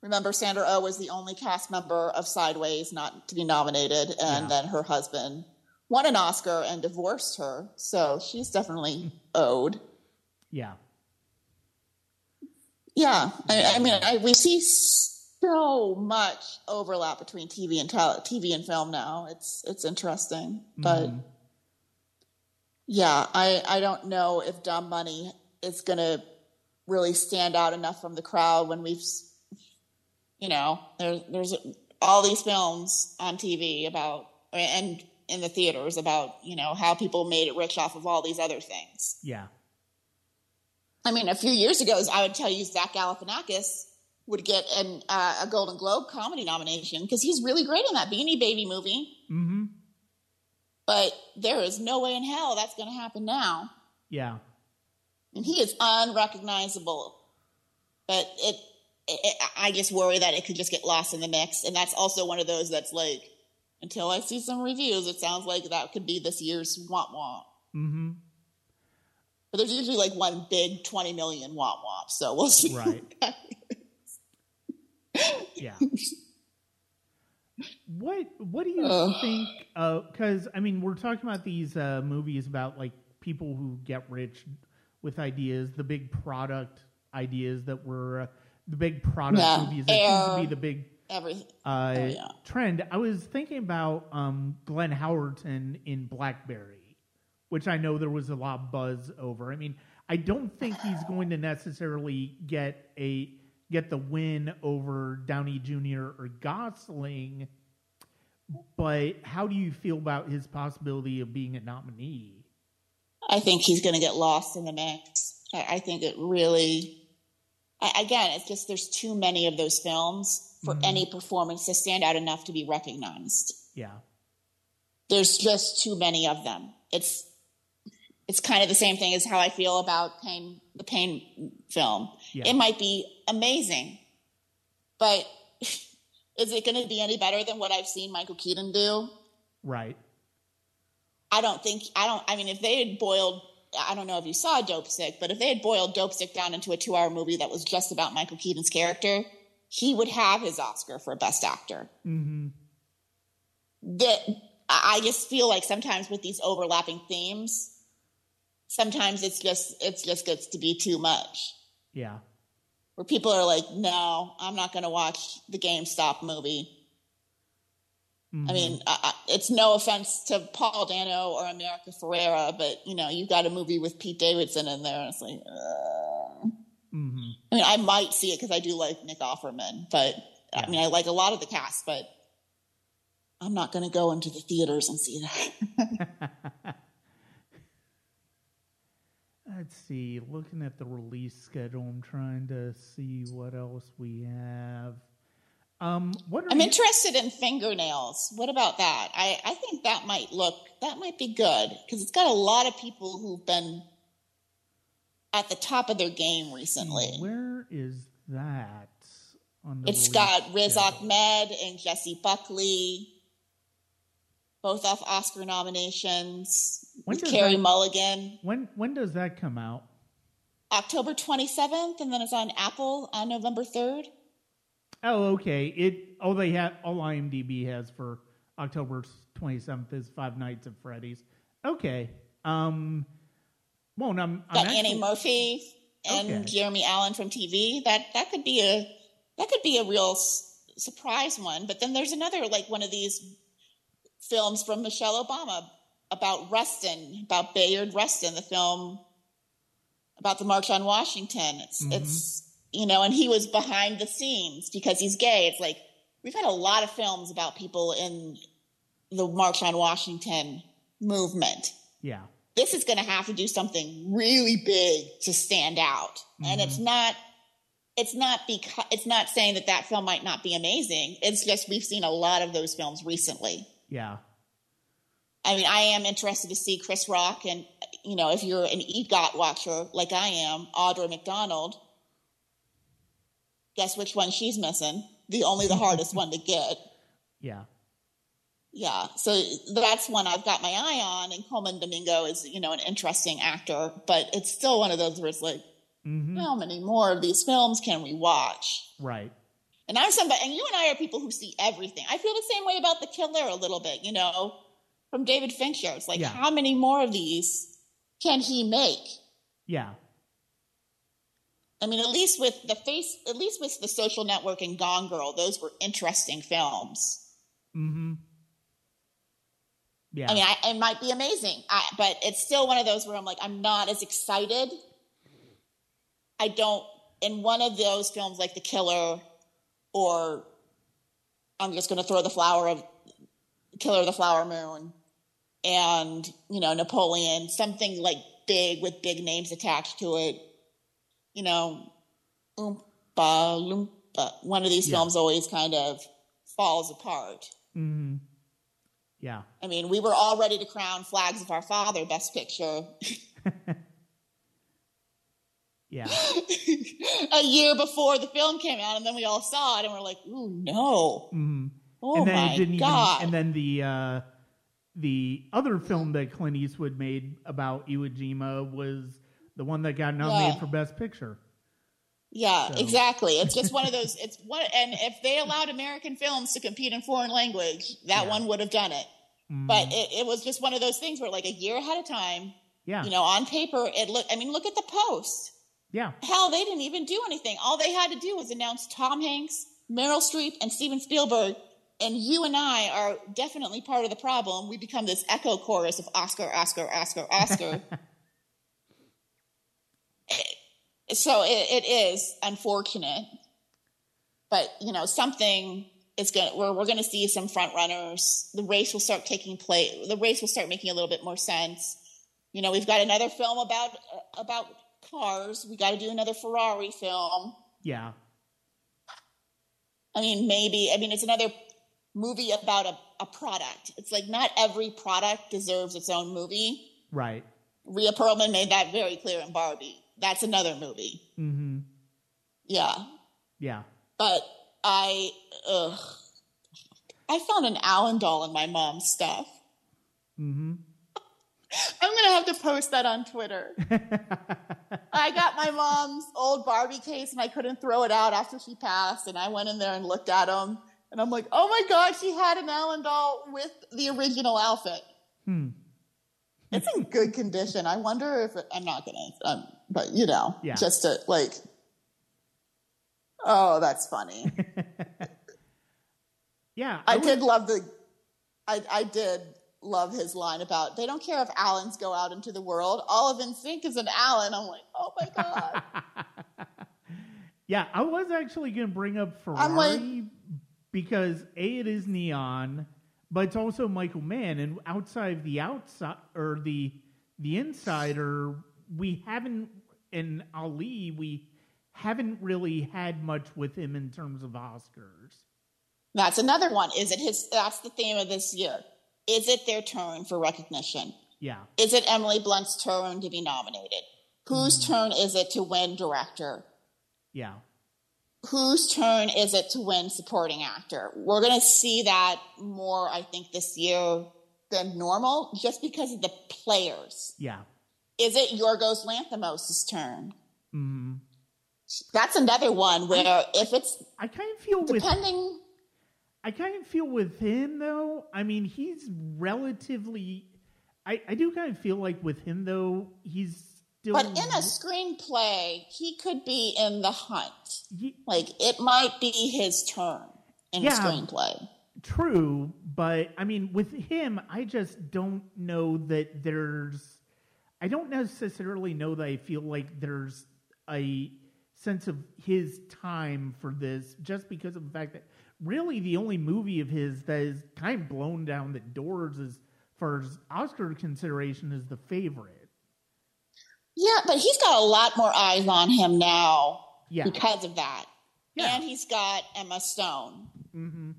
Remember, Sandra Oh was the only cast member of Sideways not to be nominated, and Yeah. then her husband won an Oscar and divorced her. So she's definitely owed. Yeah. Yeah, I, I mean, I, we see so much overlap between TV and tele, TV and film now. It's it's interesting, but Mhm. yeah, I I don't know if Dumb Money is going to really stand out enough from the crowd when we've, you know, there, there's all these films on TV about and in the theaters about you know how people made it rich off of all these other things. Yeah. I mean, a few years ago, I would tell you Zach Galifianakis would get an, uh, a Golden Globe comedy nomination because he's really great in that Beanie Baby movie. Mm-hmm. But there is no way in hell that's going to happen now, Yeah. and he is unrecognizable. But it, it, I just worry that it could just get lost in the mix, and that's also one of those that's like, until I see some reviews, it sounds like that could be this year's womp womp. Mm-hmm. But there's usually like one big twenty million womp womp, so we'll see. Right. Yeah. what What do you Ugh. think? Because I mean, we're talking about these uh, movies about like people who get rich with ideas, the big product ideas that were uh, the big product Yeah, movies that seems to be the big Everything. uh, Oh, yeah. trend. I was thinking about um, Glenn Howerton in Blackberry, which I know there was a lot of buzz over. I mean, I don't think he's going to necessarily get a get the win over Downey Jr. or Gosling, but how do you feel about his possibility of being a nominee? I think he's going to get lost in the mix. I, I think it really, I, again, it's just there's too many of those films for Mhm. any performance to stand out enough to be recognized. Yeah. There's just too many of them. It's it's kind of the same thing as how I feel about Pain, the Pain film. Yeah. It might be amazing, but is it going to be any better than what I've seen Michael Keaton do? Right. I don't think I don't. I mean, if they had boiled, I don't know if you saw Dopesick, but if they had boiled Dopesick down into a two-hour movie that was just about Michael Keaton's character, he would have his Oscar for Best Actor. Mm-hmm. That I I just feel like sometimes with these overlapping themes, sometimes it's just it's just gets to be too much. Yeah. Where people are like, "No, I'm not going to watch the GameStop movie." Mhm. I mean, I, I, it's no offense to Paul Dano or America Ferrera, but you know, you've got a movie with Pete Davidson in there, and it's like, uh. Mhm. I mean, I might see it because I do like Nick Offerman, but Yeah. I mean, I like a lot of the cast, but I'm not going to go into the theaters and see that. Let's see. Looking at the release schedule, I'm trying to see what else we have. Um, what are I'm you- interested in fingernails. What about that? I, I think that might look that might be good because it's got a lot of people who've been at the top of their game recently. Where is that on the? It's got Riz schedule? Ahmed and Jessie Buckley, both off Oscar nominations. When with Carey that- Mulligan, When when does that come out? October 27th, and then it's on Apple on November 3rd. Oh, okay. It oh they have all IMDb has for October 27th is Five Nights at Freddy's. Okay. Um. Well, I'm, I'm Got actually, Annie Murphy and Okay. Jeremy Allen from TV. That that could be a that could be a real s- surprise one. But then there's another like one of these films from Michelle Obama about Rustin, about Bayard Rustin, the film about the March on Washington. It's Mhm. it's you know, and he was behind the scenes because he's gay. It's like we've had a lot of films about people in the March on Washington movement Yeah. this is going to have to do something really big to stand out and it's mm-hmm. not it's not because it's not saying that that film might not be amazing it's just we've seen a lot of those films recently Yeah. i mean i am interested to see chris rock and you know if you're an egot watcher like i am audra mcdonald guess which one she's missing the only the hardest one to get Yeah. Yeah, so that's one I've got my eye on, and Colman Domingo is, you know, an interesting actor, but it's still one of those where it's like, hmm how many more of these films can we watch? Right. And I'm somebody, and you and I are people who see everything. I feel the same way about The Killer a little bit, you know, from David Fincher. It's like, Yeah. how many more of these can he make? Yeah. I mean, at least with the face, at least with the Social Network and Gone Girl, those were interesting films. hmm Yeah. I mean, I, it might be amazing, I, but it's still one of those where I'm like, I'm not as excited. I don't, in one of those films like The Killer, or I'm just going to throw the flower of Killer of the Flower Moon, and you know Napoleon, something like big with big names attached to it. You know, oompa loompa. One of these Yeah. films always kind of falls apart. hmm Yeah. I mean, we were all ready to crown Flags of Our Father Best Picture Yeah. a year before the film came out, and then we all saw it, and we're like, "Ooh, no! hmm Oh and then my it god!" even. And then the uh, the other film that Clint Eastwood made about Iwo Jima was the one that got nominated Yeah. for Best Picture. yeah, so- exactly. It's just one of those. It's what, and if they allowed American films to compete in foreign language, that Yeah. one would have done it. Mhm. But it, it was just one of those things where, like, a year ahead of time, yeah, you know, on paper, it looked. I mean, look at the post. yeah, Hell, they didn't even do anything. All they had to do was announce Tom Hanks, Meryl Streep, and Steven Spielberg and you and I are definitely part of the problem. We become this echo chorus of Oscar, Oscar, Oscar, Oscar. so it, it is unfortunate, but you know something is going. We're we're going to see some front runners. The race will start taking place. The race will start making a little bit more sense. You know, we've got another film about uh, about cars. We got to do another Ferrari film. Yeah. I mean, maybe. I mean, it's another movie about a, a product. It's like not every product deserves its own movie. Right. Rhea Perlman made that very clear in Barbie. That's another movie. Mm-hmm. Yeah. Yeah. But I, ugh. I found an Allan doll in my mom's stuff. Mm-hmm. I'm gonna have to post that on Twitter. I got my mom's old Barbie case and I couldn't throw it out after she passed, and I went in there and looked at them, and I'm like, oh my god, she had an Allan doll with the original outfit. Hmm. It's in good condition. I wonder if it, I'm not gonna, but you know, Yeah. just to like, oh, that's funny. yeah. I would- did love the, I, I did love his line about they don't care if Allans go out into the world. All of NSYNC is an Allan. I'm like, oh my god. yeah, I was actually going to bring up Ferrari like- because a it is neon, but it's also Michael Mann, and outside of the outside or the the insider, we haven't and Ali, we haven't really had much with him in terms of Oscars. That's another one. Is it his? That's the theme of this year. Is it their turn for recognition? Yeah, Is it Emily Blunt's turn to be nominated? Whose mm-hmm. turn is it to win director? yeah, Whose turn is it to win supporting actor? We're going to see that more, I think, this year than normal, just because of the players. yeah. Is it Yorgos Lanthimos' turn? hmm That's another one where if it's I kind of feel with depending. I kind of feel with him though. I mean, he's relatively. I I do kind of feel like with him though, he's still. But in a screenplay, he could be in the hunt. Ye- Like it might be his turn in Yeah. a screenplay. true, but I mean, with him, I just don't know that there's. I don't necessarily know that I feel like there's a sense of his time for this, just because of the fact that really the only movie of his that is kind of blown down the doors as far as Oscar consideration is the favorite. Yeah, but he's got a lot more eyes on him now Yeah. because of that. Yeah. And he's got Emma Stone. hmm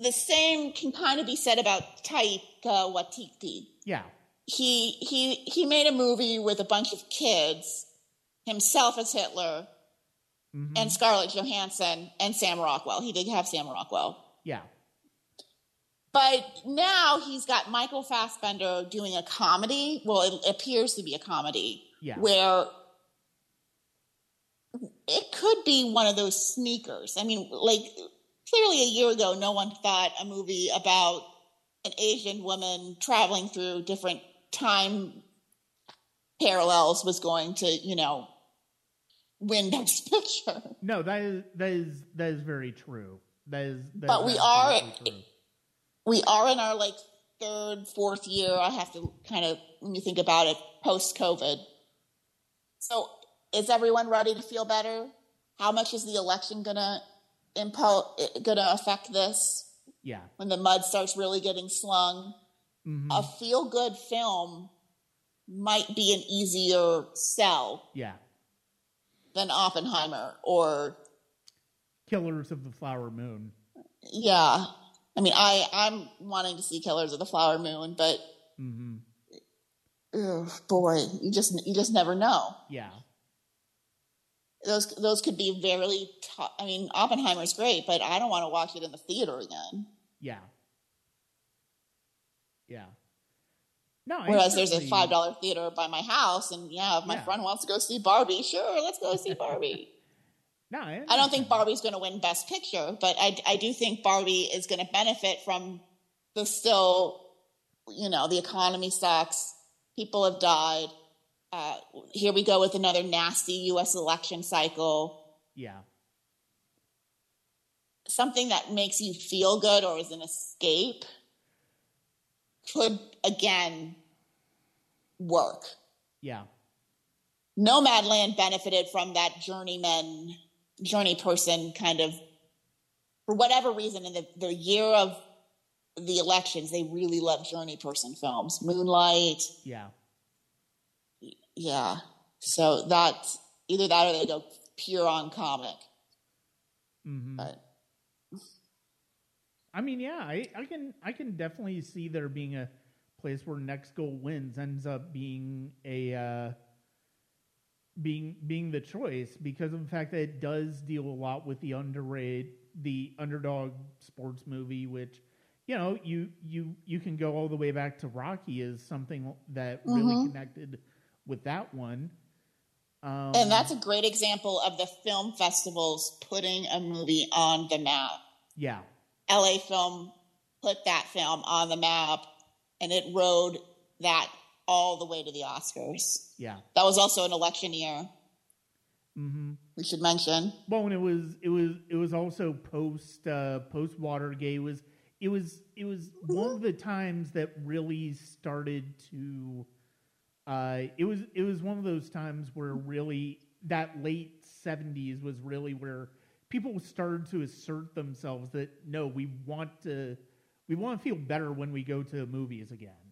The same can kind of be said about Taika Waititi. Yeah. He he he made a movie with a bunch of kids, himself as Hitler, hmm and Scarlett Johansson and Sam Rockwell. He did have Sam Rockwell. Yeah. But now he's got Michael Fassbender doing a comedy. Well, it appears to be a comedy Yeah. where it could be one of those sneakers. I mean, like clearly a year ago, no one thought a movie about an Asian woman traveling through different time parallels was going to, you know, win Best Picture. No, that is that is that is very true. That is. That But is we are- true. we are in our like third, fourth year. I have to kind of, when you think about it, post COVID. So is everyone ready to feel better? How much is the election gonna impo- gonna affect this Yeah. when the mud starts really getting slung? Hmm A feel good film might be an easier sell yeah. than Oppenheimer or Killers of the Flower Moon. yeah. I mean, I I'm wanting to see Killers of the Flower Moon, but hmm ugh, boy, you just you just never know. Yeah. Those those could be very. T- I mean, Oppenheimer's great, but I don't want to watch it in the theater again. Yeah. Yeah. No. Whereas there's a five dollar theater by my house, and yeah, if my Yeah. friend wants to go see Barbie, sure, let's go see Barbie. No, I, I don't think. Barbie's going to win Best Picture, but I I do think Barbie is going to benefit from the still, you know, the economy sucks. People have died. Uh, here we go with another nasty U.S. election cycle. Yeah. something that makes you feel good or is an escape could again work. Yeah. Nomadland benefited from that journeyman, journey person kind of, for whatever reason, in the, the year of the elections, they really love journey person films. Moonlight. Yeah. Yeah. So that's either that or they go pure on comic. Mm-hmm. But I mean, yeah, I, I can I can definitely see there being a place where next goal wins ends up being a uh, being being the choice because of the fact that it does deal a lot with the underrated the underdog sports movie, which you know you you you can go all the way back to Rocky is something that really Mhm. connected with that one. Um, and that's a great example of the film festivals putting a movie on the map. yeah, LA Film put that film on the map and it rode that all the way to the Oscars. yeah. That was also an election year, Mm-hmm. we should mention. Well, and it was it was it was also post uh, post Watergate. It was it was it was one of the times that really started to. Uh, it was it was one of those times where really that late seventies was really where people started to assert themselves that no, we want to we want to feel better when we go to movies again,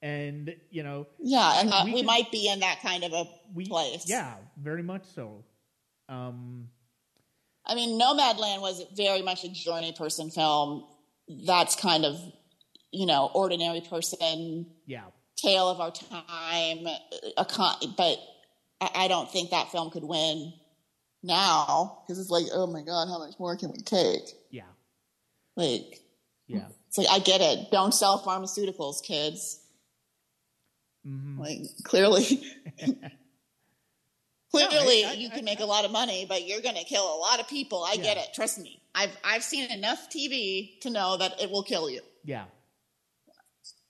and you know Yeah, and uh, We we, can- might be in that kind of a we place. yeah very much so. Um, I mean, Nomadland was very much a journey person film. That's kind of, you know, ordinary person, yeah, tale of our time. A con- but I, I don't think that film could win now because it's like, oh my god, how much more can we take? yeah, Like, yeah. it's like I get it. Don't sell pharmaceuticals, kids. hmm Like, clearly, clearly, I- I- you I- can make a lot of money, but you're going to kill a lot of people. I get it. Trust me. I've I've seen enough TV to know that it will kill you. Yeah.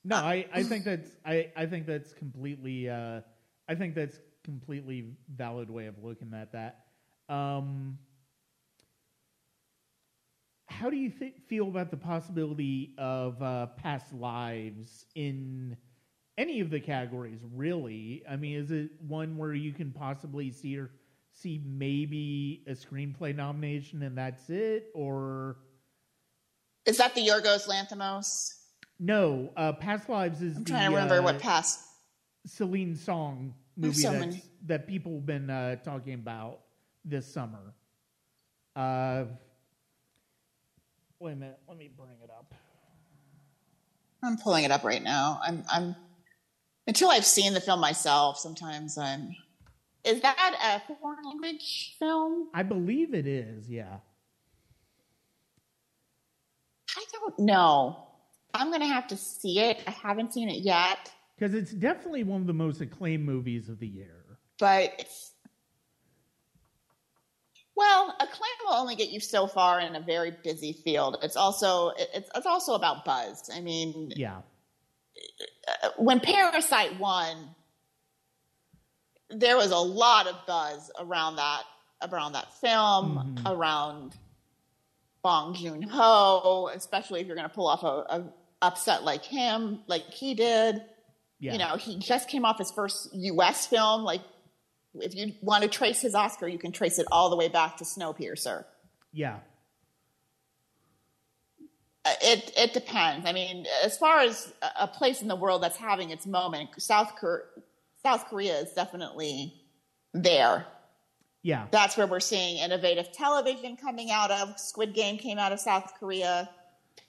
No, I, I think that's I, I think that's completely uh, I think that's completely valid way of looking at that. Um, how do you th- feel about the possibility of uh, past lives in any of the categories? Really, I mean, is it one where you can possibly see or see maybe a screenplay nomination and that's it, or Is that the Yorgos Lanthimos? no? Uh, past lives is I'm the, trying to remember uh, what past. Celine Song movie so that people have been uh, talking about this summer. Uh, wait a minute, let me bring it up. I'm pulling it up right now. I'm I'm until I've seen the film myself. Sometimes I'm. Is that a foreign language film? I believe it is, yeah. I don't know. I'm gonna have to see it. I haven't seen it yet, Because it's definitely one of the most acclaimed movies of the year. but it's a acclaim will only get you so far in a very busy field. It's also it's it's also about buzz. I mean, Yeah, uh, when Parasite won, there was a lot of buzz around that around that film, Mhm. around Bong Joon Ho, especially if you're going to pull off a, a upset like him, like he did. yeah. You know, he just came off his first U.S. film. Like, if you want to trace his Oscar, you can trace it all the way back to Snowpiercer. yeah, Uh, It it depends. I mean, as far as a- place in the world that's having its moment, South Korea, South Korea is definitely there. yeah, That's where we're seeing innovative television coming out of. Squid Game came out of South Korea.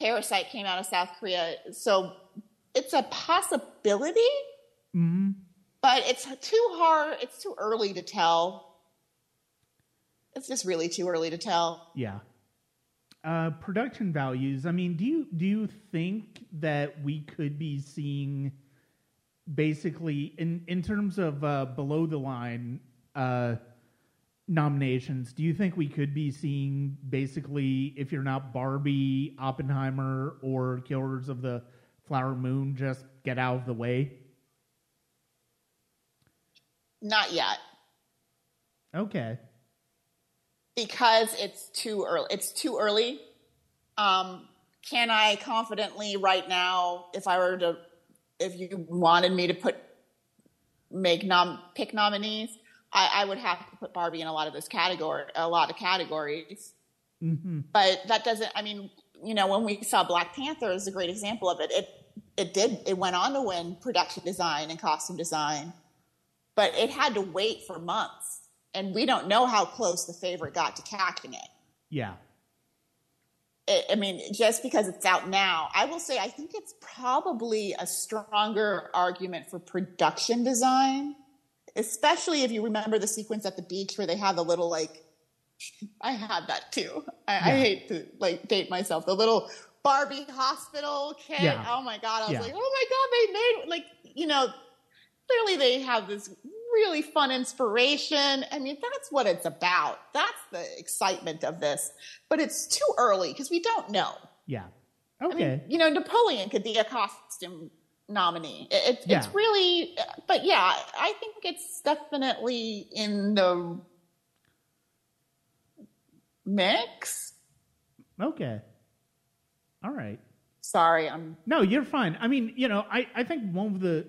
Parasite came out of South Korea. So it's a possibility, hmm but it's too hard. It's too early to tell. It's just really too early to tell. yeah. Uh, production values. I mean, do you do you think that we could be seeing basically in in terms of uh, below the line uh, nominations? Do you think we could be seeing basically if you're not Barbie, Oppenheimer, or Killers of the Flower Moon, just get out of the way? Not yet. Okay. because it's too early. It's too early Um, can I confidently right now, if I were to, if you wanted me to put, make nom, pick nominees, I, I would have to put Barbie in a lot of those category, a lot of categories. Mm-hmm. But that doesn't. I mean, you know, when we saw Black Panther is a great example of it. It it did. It went on to win production design and costume design, but it had to wait for months, and we don't know how close the favorite got to catching it. Yeah. I mean, just because it's out now, I will say I think it's probably a stronger argument for production design, especially if you remember the sequence at the beach where they have the little like. I had that too. I, yeah. I hate to like date myself. The little Barbie hospital kit. Yeah. Oh my god! I was yeah. like, oh my god, they made like you know. Clearly, they have this really fun inspiration. I mean, that's what it's about. That's the excitement of this. But it's too early because we don't know. Yeah. Okay. I mean, you know, Napoleon could be a costume nominee. It, yeah. It's really, but yeah, I think it's definitely in the mix. Okay. All right. Sorry, I'm. No, you're fine. I mean, you know, I, I think one of the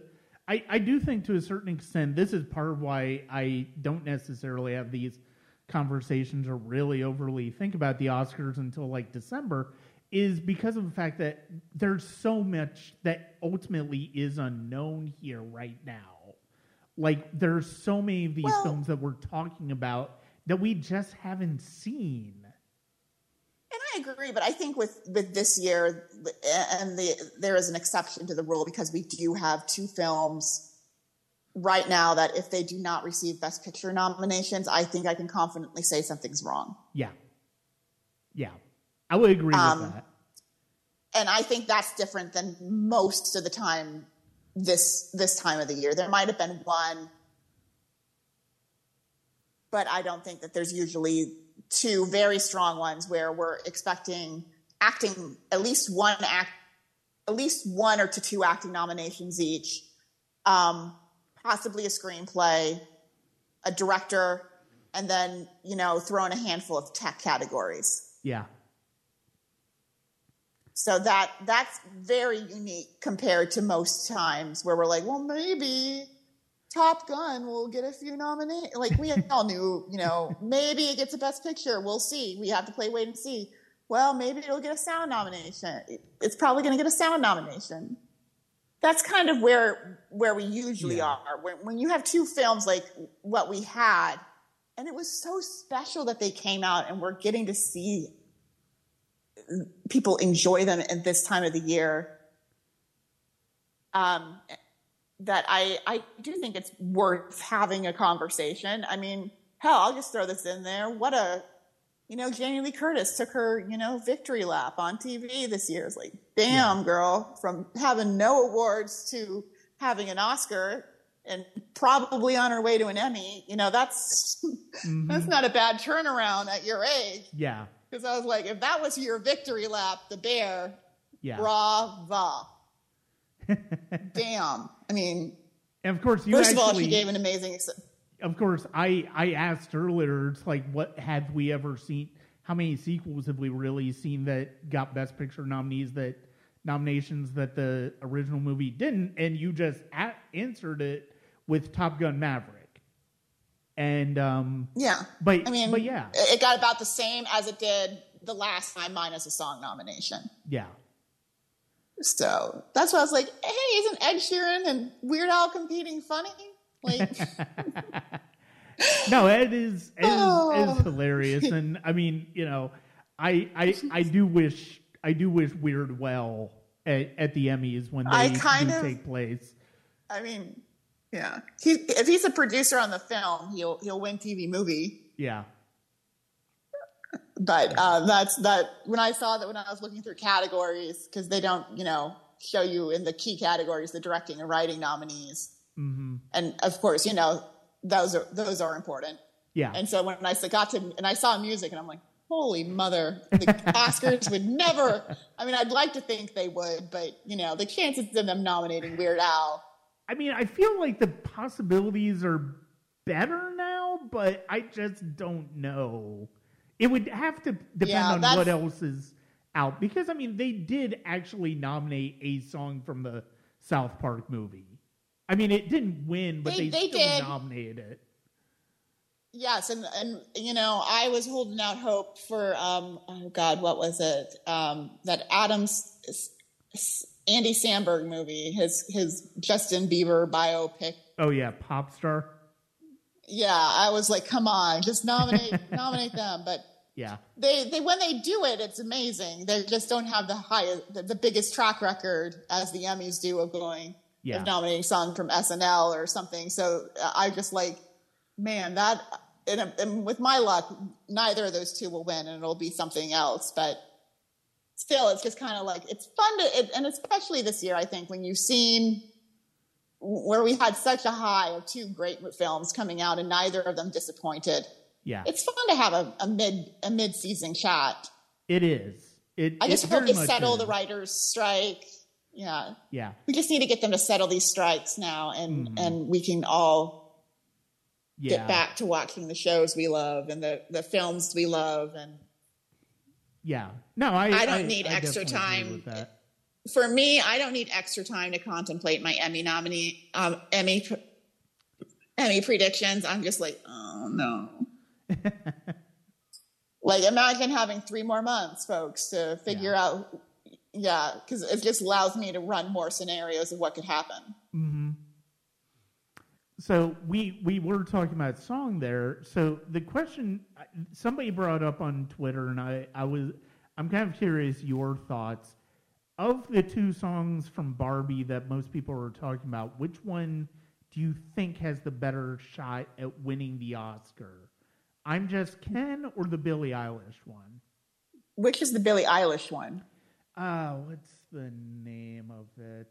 I, I do think to a certain extent this is part of why I don't necessarily have these conversations or really overly think about the Oscars until like December is because of the fact that there's so much that ultimately is unknown here right now. Like there's so many of these well, films that we're talking about that we just haven't seen. I agree, but I think with with this year, and the there is an exception to the rule because we do have two films right now that if they do not receive Best Picture nominations, I think I can confidently say something's wrong. Yeah, yeah, I would agree um, with that. And I think that's different than most of the time this this time of the year. There might have been one, but I don't think that there's usually two very strong ones where we're expecting acting at least one act, at least one or to two acting nominations each, um, possibly a screenplay, a director, and then you know throw in a handful of tech categories. Yeah. So that that's very unique compared to most times where we're like, well, maybe Top Gun will get a few nominations. Like we all knew, you know, maybe it gets a Best Picture. We'll see. We have to play wait and see. Well, maybe it'll get a sound nomination. It's probably going to get a sound nomination. That's kind of where where we usually yeah. are. When, when you have two films like what we had, and it was so special that they came out and we're getting to see people enjoy them at this time of the year. Um, that I, I do think it's worth having a conversation. I mean, hell, I'll just throw this in there. What a, you know, Jamie Lee Curtis took her, you know, victory lap on TV this year. It's like, damn, yeah. girl, from having no awards to having an Oscar and probably on her way to an Emmy. You know, that's mm-hmm. that's not a bad turnaround at your age. Yeah. Because I was like, if that was your victory lap, the bear, yeah. brava. Damn. I mean, and of course, you first actually, of all, she gave an amazing. Ex- of course, I I asked earlier. It's like, what have we ever seen? How many sequels have we really seen that got Best Picture nominees that nominations that the original movie didn't? And you just a- answered it with Top Gun Maverick. And um, yeah, but I mean, but yeah, it got about the same as it did the last time, minus a song nomination. Yeah, so that's why I was like, hey, isn't Ed Sheeran and Weird Al competing funny? Like, no, Ed is Ed oh. is, is, hilarious, and I mean, you know, I I I do wish I do wish Weird well at, at the Emmys when they do of, take place. I mean, yeah, he, if he's a producer on the film, he'll he'll win TV movie. Yeah, but uh, that's that. When I saw that, when I was looking through categories, because they don't, you know, show you in the key categories the directing and writing nominees, mm-hmm. and of course, you know, those are those are important. Yeah. And so when I got to and I saw music, and I'm like, holy mother, the Oscars would never. I mean, I'd like to think they would, but you know, the chances of them nominating Weird Al. I mean, I feel like the possibilities are better now, but I just don't know. It would have to depend yeah, on what else is out because I mean they did actually nominate a song from the South Park movie. I mean it didn't win, but They- they, they still did. nominated it. Yes, and and you know, I was holding out hope for um oh god, what was it? Um that Adams Andy Samberg movie, his his Justin Bieber biopic. Oh yeah, pop star. Yeah, I was like, come on, just nominate nominate them, but Yeah, they they when they do it, it's amazing. They just don't have the highest the, the biggest track record as the Emmys do of going Yeah. of nominating song from SNL or something. So uh, I just like, man, that and, and with my luck, neither of those two will win, and it'll be something else. But still, it's just kind of like it's fun to, it, and especially this year, I think when you've seen where we had such a high of two great films coming out, and neither of them disappointed. yeah, It's fun to have a, a mid a mid season chat. it is. It. I just hope they settle is. the writers' strike. Yeah, Yeah, we just need to get them to settle these strikes now, and Mhm. and we can all yeah, get back to watching the shows we love and the the films we love. And yeah. No, I. I don't need I extra time. For me, I don't need extra time to contemplate my Emmy nominee um, Emmy Emmy predictions. I'm just like, oh no. like imagine having three more months, folks, to figure Yeah. out. Yeah, because it just allows me to run more scenarios of what could happen. Mm-hmm. So we we were talking about song there. So the question somebody brought up on Twitter, and I I was I'm kind of curious your thoughts of the two songs from Barbie that most people are talking about. Which one do you think has the better shot at winning the Oscar? I'm just Ken or the Billie Eilish one? Which is the Billie Eilish one? Uh, what's the name of it?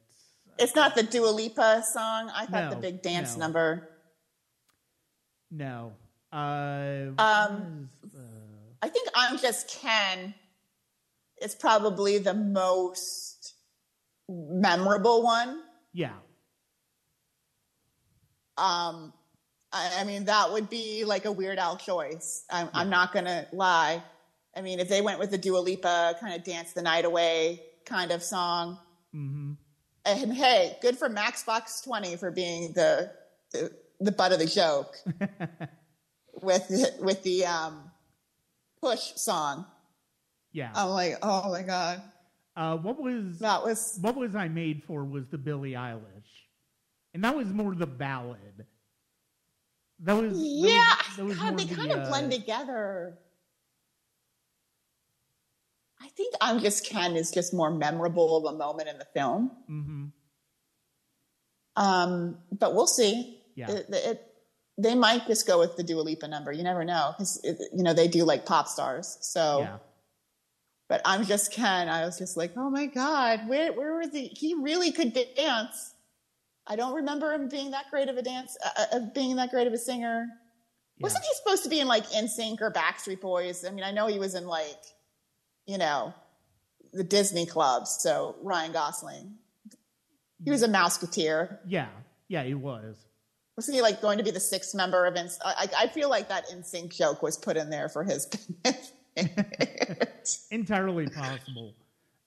It's not the Dua Lipa song. I thought the big dance no. number. No. Uh, Um, the- I think I'm just Ken is probably the most memorable one. yeah. Um, I, I mean, that would be like a Weird Al choice. I'm, I'm not gonna lie. I mean, if they went with the Dua Lipa kind of dance the night away kind of song, hmm and hey, good for Matchbox 20 for being the the, the butt of the joke with the, with the um, push song. Yeah. I'm like, oh my god, Uh, what was that was what was I made for was the Billie Eilish, and that was more the ballad. That was that yeah. was- that was God, they the, kind of uh, blend together. I think I'm just Ken is just more memorable of a moment in the film. mhm. Um, but we'll see. Yeah. It, it, they might just go with the Dua Lipa number. You never know because you know they do like pop stars. So, Yeah, but I'm just Ken. I was just like, oh my god, where where was he? He really could dance. I don't remember him being that great of a dance, uh, uh, being that great of a singer. yeah. Wasn't he supposed to be in like NSYNC or Backstreet Boys? I mean, I know he was in like, you know, the Disney clubs. So Ryan Gosling, he was a Mouseketeer. yeah, yeah, he was. Wasn't he like going to be the sixth member of NSYNC? I, I feel like that NSYNC joke was put in there for his benefit. Entirely possible.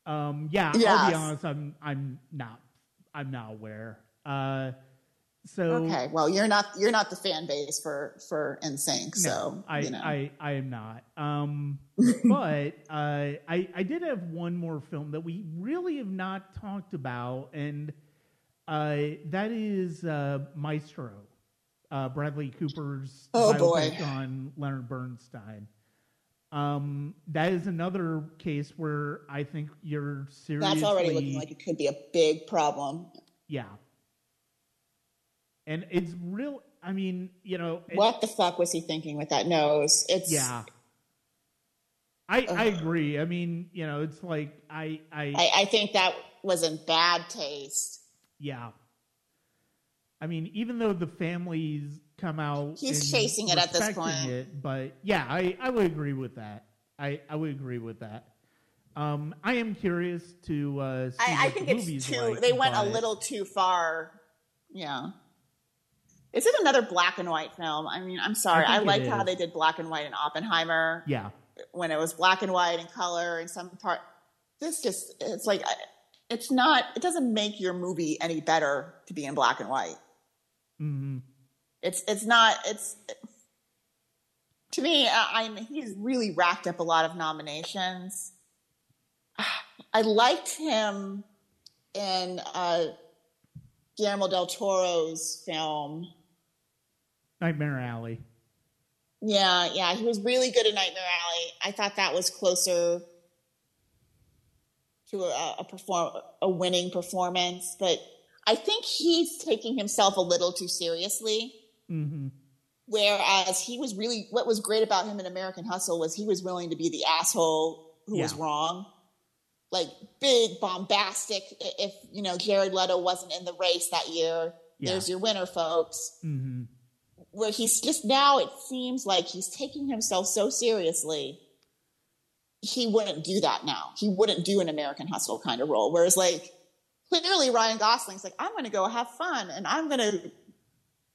Um, yeah, I'll be honest. I'm I'm not I'm not aware. Uh, so okay, well, you're not you're not the fan base for for NSYNC, so No, I, you know. I, I am not. Um, but uh, I, I did have one more film that we really have not talked about, and uh, that is uh, Maestro, uh, Bradley Cooper's Oh, boy. on Leonard Bernstein. Um, that is another case where I think you're seriously That's already looking like it could be a big problem. yeah, and it's real. I mean, you know, it- What the fuck was he thinking with that nose? It's Yeah. I I agree. I mean, you know, it's like I I, I, I think that was in bad taste. yeah. I mean, even though the families come out, He's chasing it at this point. It, but yeah, I I would agree with that. I I would agree with that. Um, I am curious to uh, see I, I think the it's too. like, they went a little too far. Yeah. Is it another black and white film? I mean, I'm sorry. I I, liked how they did black and white in Oppenheimer Yeah, when it was black and white and color and some part. this just it's like it's not it doesn't make your movie any better to be in black and white. Mm-hmm. It's it's not it's to me. I, I'm he's really racked up a lot of nominations. I liked him in uh, Guillermo del Toro's film. Nightmare Alley. Yeah, yeah, he was really good in Nightmare Alley. I thought that was closer to a, a perform a winning performance, but I think he's taking himself a little too seriously. Mm-hmm. Whereas he was really, what was great about him in American Hustle was he was willing to be the asshole who was wrong. Like big, bombastic. If, you know, Jared Leto wasn't in the race that year, Yeah. there's your winner, folks. Mm-hmm. Where he's just now, it seems like he's taking himself so seriously. He wouldn't do that now. He wouldn't do an American Hustle kind of role. Whereas, like, clearly Ryan Gosling's like, I'm going to go have fun and I'm going to,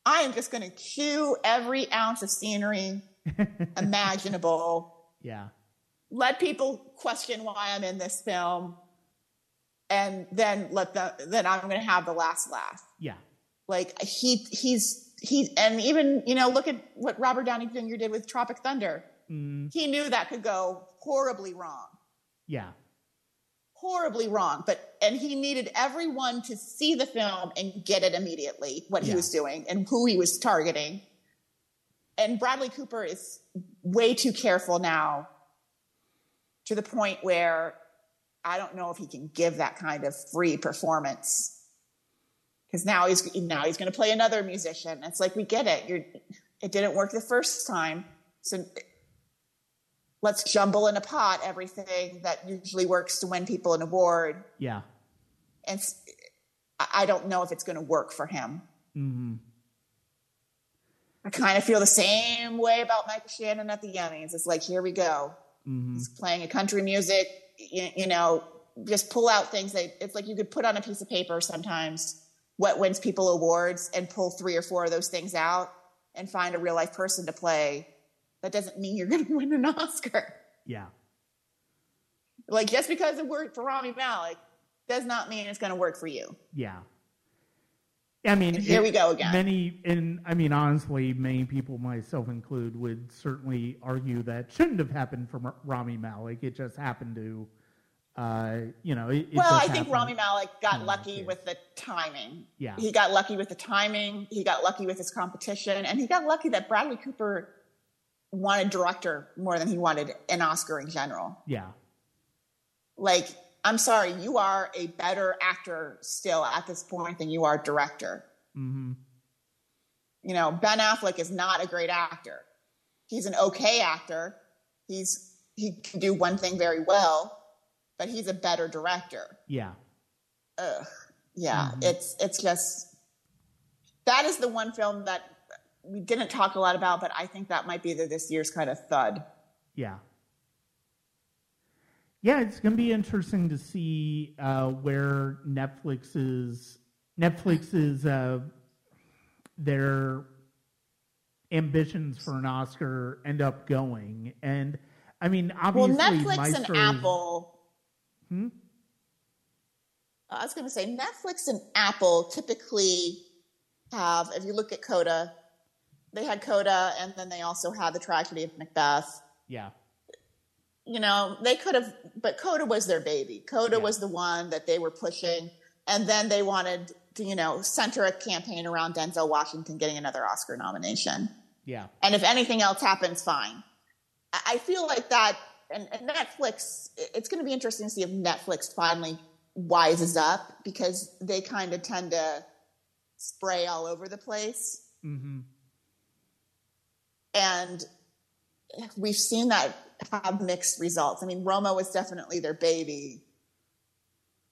I am just going to chew every ounce of scenery imaginable. Yeah. Let people question why I'm in this film, and then let the then I'm going to have the last laugh. Yeah. Like he he's he and even you know look at what Robert Downey Jr. did with Tropic Thunder. Mm, He knew that could go horribly wrong. yeah. Horribly wrong but and he needed everyone to see the film and get it immediately what he was doing and who he was targeting. And bradley cooper is way too careful now to the point where i don't know if he can give that kind of free performance. Because now he's now he's going to play another musician. It's like we get it. You're it didn't work the first time. So let's jumble in a pot everything that usually works to win people an award. Yeah. And I don't know if it's going to work for him. Mm-hmm. I kind of feel the same way about Michael Shannon at the Emmys. It's like, here we go. Mm-hmm. He's playing a country music, you, you know, just pull out things that it's like you could put on a piece of paper sometimes what wins people awards and pull three or four of those things out and find a real life person to play. That doesn't mean you're going to win an Oscar. Yeah. Like just because it worked for Rami Malek does not mean it's going to work for you. Yeah. I mean, And here we go again. Many, and I mean, honestly, many people, myself included, would certainly argue that shouldn't have happened for Rami Malek. It just happened to, uh, you know. It, it well, just I think. Rami Malek got lucky with the timing. Yeah. He got lucky with the timing. He got lucky with his competition, and he got lucky that Bradley Cooper wanted director more than he wanted an Oscar in general. Yeah. Like, I'm sorry, you are a better actor still at this point than you are director. Mm-hmm. You know, Ben Affleck is not a great actor. He's an okay actor. He's he can do one thing very well, but he's a better director. Yeah. Ugh. Yeah, Mhm. it's it's just that is the one film that we didn't talk a lot about, but I think that might be the, this year's kind of thud. Yeah. Yeah, it's going to be interesting to see uh, where Netflix's Netflix's uh, their ambitions for an Oscar end up going, and I mean, Well, obviously, Netflix Maestro and Apple. Hmm? I was going to say Netflix and Apple typically have. If you look at Coda, they had Coda, and then they also had the tragedy of Macbeth. Yeah, you know, they could have, but Coda was their baby. Coda Yeah. was the one that they were pushing. And then they wanted to, you know, center a campaign around Denzel Washington getting another Oscar nomination. yeah, And if anything else happens, fine. I feel like that, and, and Netflix, it's going to be interesting to see if Netflix finally wises up because they kind of tend to spray all over the place hmm and we've seen that have mixed results. I mean, Roma was definitely their baby,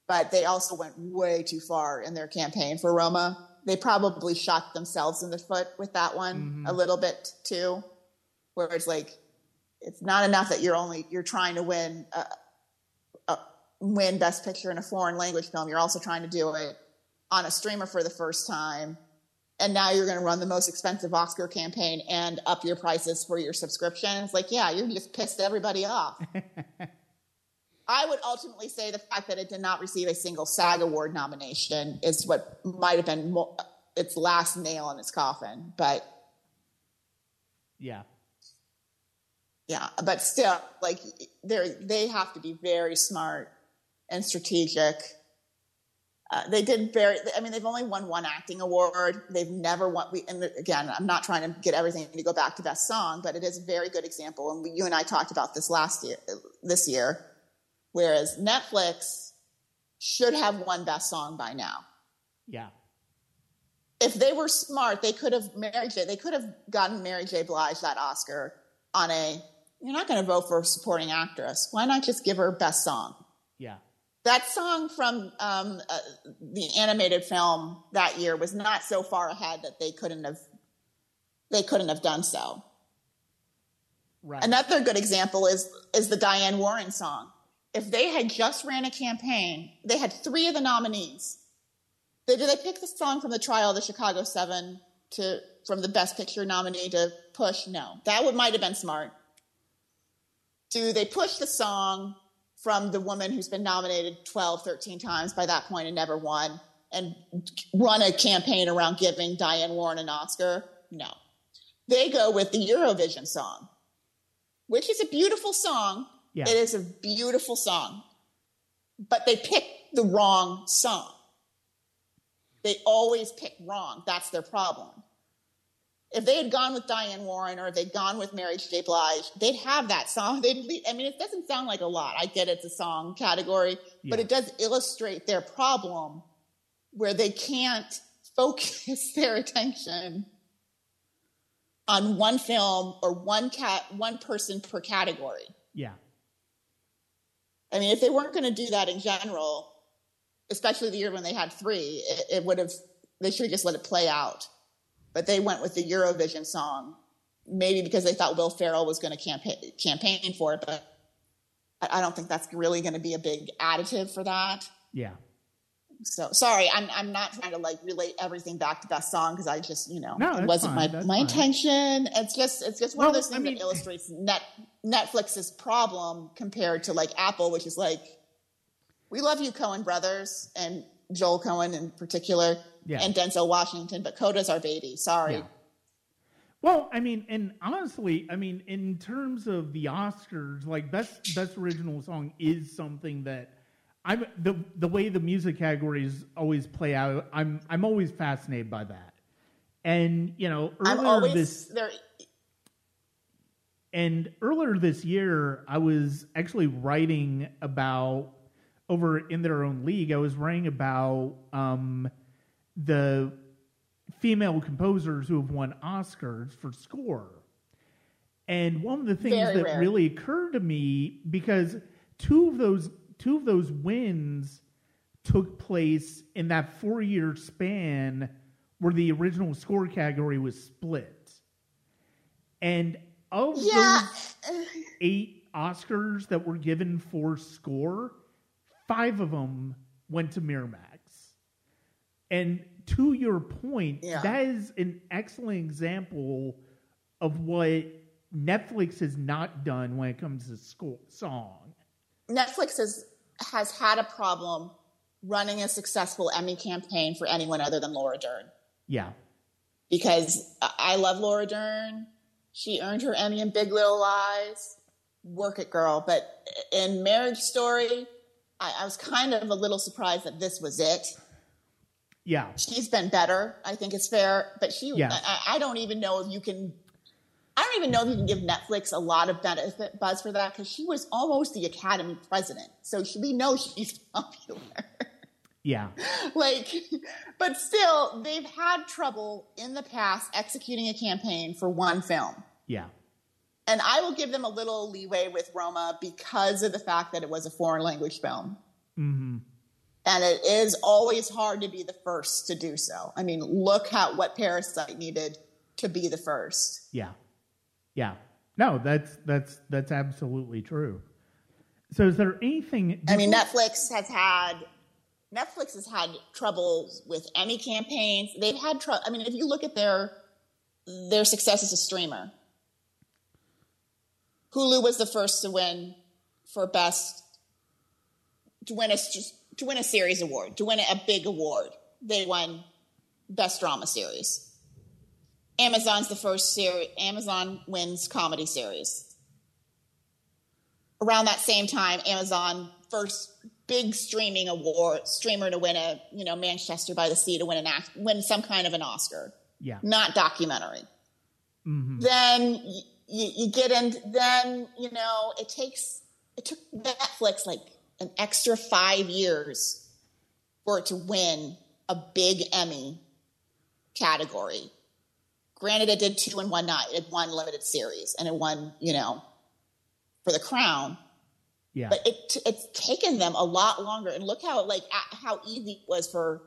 but they also went way too far in their campaign for Roma. They probably shot themselves in the foot with that one Mhm. a little bit too, where it's like it's not enough that you're only you're trying to win win Best Picture in a foreign language film. You're also trying to do it on a streamer for the first time and now you're going to run the most expensive Oscar campaign and up your prices for your subscription. It's like, yeah, you just pissed everybody off. I would ultimately say the fact that it did not receive a single SAG award nomination is what might have been mo- its last nail in its coffin. But Yeah. yeah, but still, like they they have to be very smart and strategic. Uh, they did very. I mean, they've only won one acting award. They've never won. We, and again, I'm not trying to get everything to go back to best song, but it is a very good example. And we, you and I talked about this last year, this year. Whereas Netflix should have won best song by now. Yeah. If they were smart, they could have Mary J. They could have gotten Mary J. Blige that Oscar on a. You're not going to vote for supporting actress. Why not just give her best song? Yeah. That song from um, uh, the animated film that year was not so far ahead that they couldn't have they couldn't have done so. Right. Another good example is is the Diane Warren song. If they had just ran a campaign, they had three of the nominees. They, did they pick the song from the trial of the Chicago Seven to from the Best Picture nominee to push? No, that would might have been smart. Do they push the song from the woman who's been nominated 12, 13 times by that point and never won, and run a campaign around giving Diane Warren an Oscar? No. They go with the Eurovision song, which is a beautiful song. Yeah. It is a beautiful song, but they pick the wrong song. They always pick wrong. That's their problem. If they had gone with Diane Warren or if they'd gone with Mary J. Blige, they'd have that song. They'd, lead- I mean, it doesn't sound like a lot. I get it's a song category, but it does illustrate their problem where they can't focus their attention on one film or one cat, one person per category. Yeah. I mean, if they weren't going to do that in general, especially the year when they had three, it, it would have, they should have just let it play out. But they went with the Eurovision song, maybe because they thought Will Ferrell was going to campaign, campaign for it. But I, I don't think that's really going to be a big additive for that. Yeah. So sorry, I'm I'm not trying to like relate everything back to that song because I just you know No, it wasn't fine, my that's my fine. intention. It's just it's just one of those I things mean- that illustrates net Netflix's problem compared to like Apple, which is like we love you Coen brothers and Joel Coen in particular Yeah. and Denzel Washington, but Coda's our baby. Sorry. Yeah. Well, I mean, and honestly, I mean, in terms of the Oscars, like best best original song is something that I'm the the way the music categories always play out. I'm I'm always fascinated by that. And you know, earlier always this there. and earlier this year, I was actually writing about over in their own league. I was writing about um, the female composers who have won Oscars for score. And one of the things Very that rare. really occurred to me because two of those two of those wins took place in that four year span where the original score category was split. And of Yeah. those eight Oscars that were given for score, five of them went to Miramax. And to your point, Yeah. that is an excellent example of what Netflix has not done when it comes to score song. Netflix has has had a problem running a successful Emmy campaign for anyone other than Laura Dern. Yeah. because I love Laura Dern. She earned her Emmy in Big Little Lies. Work it, girl. But in Marriage Story, I, I was kind of a little surprised that this was it. Yeah. She's been better, I think it's fair. But she, Yeah. I, I don't even know if you can. I don't even know if you can give Netflix a lot of benefit buzz for that because she was almost the Academy president, so she, we know she's popular. Yeah. like but still they've had trouble in the past executing a campaign for one film Yeah. And i will give them a little leeway with roma because of the fact that it was a foreign language film hmm and it is always hard to be the first to do so i mean look at what parasite needed to be the first Yeah. Yeah. No, that's that's that's absolutely true. So is there anything i mean netflix has had netflix has had troubles with emmy campaigns they've had trouble i mean if you look at their their success as a streamer hulu was the first to win for best to win a to win a series award, to win a big award. They won best drama series. Amazon's the first series. Amazon wins comedy series. Around that same time, Amazon first big streaming award streamer to win a you know Manchester by the Sea to win an act, win some kind of an Oscar. Yeah. Not documentary. Mm-hmm. Then you, you get in. Then you know it takes it took Netflix like an extra five years for it to win a big Emmy category. Granted, it did two in one night. It won limited series and it won, you know, for the crown. Yeah. But it it's taken them a lot longer. And look how like how easy it was for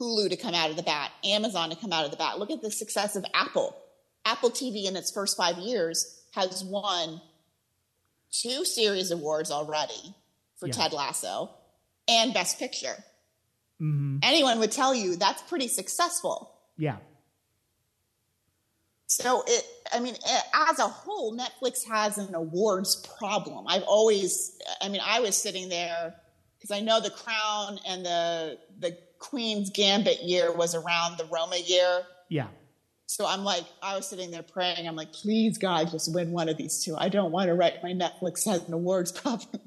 Hulu to come out of the bat, Amazon to come out of the bat. Look at the success of Apple. Apple TV in its first five years has won two series awards already for yeah. Ted Lasso and Best Picture. Mm-hmm. Anyone would tell you that's pretty successful. Yeah. So it, I mean, as a whole, Netflix has an awards problem. I've always, I mean, I was sitting there because I know the Crown and the the Queen's Gambit year was around the Roma year. Yeah. So I'm like, I was sitting there praying. I'm like, please, God, just win one of these two. I don't want to write my Netflix has an awards problem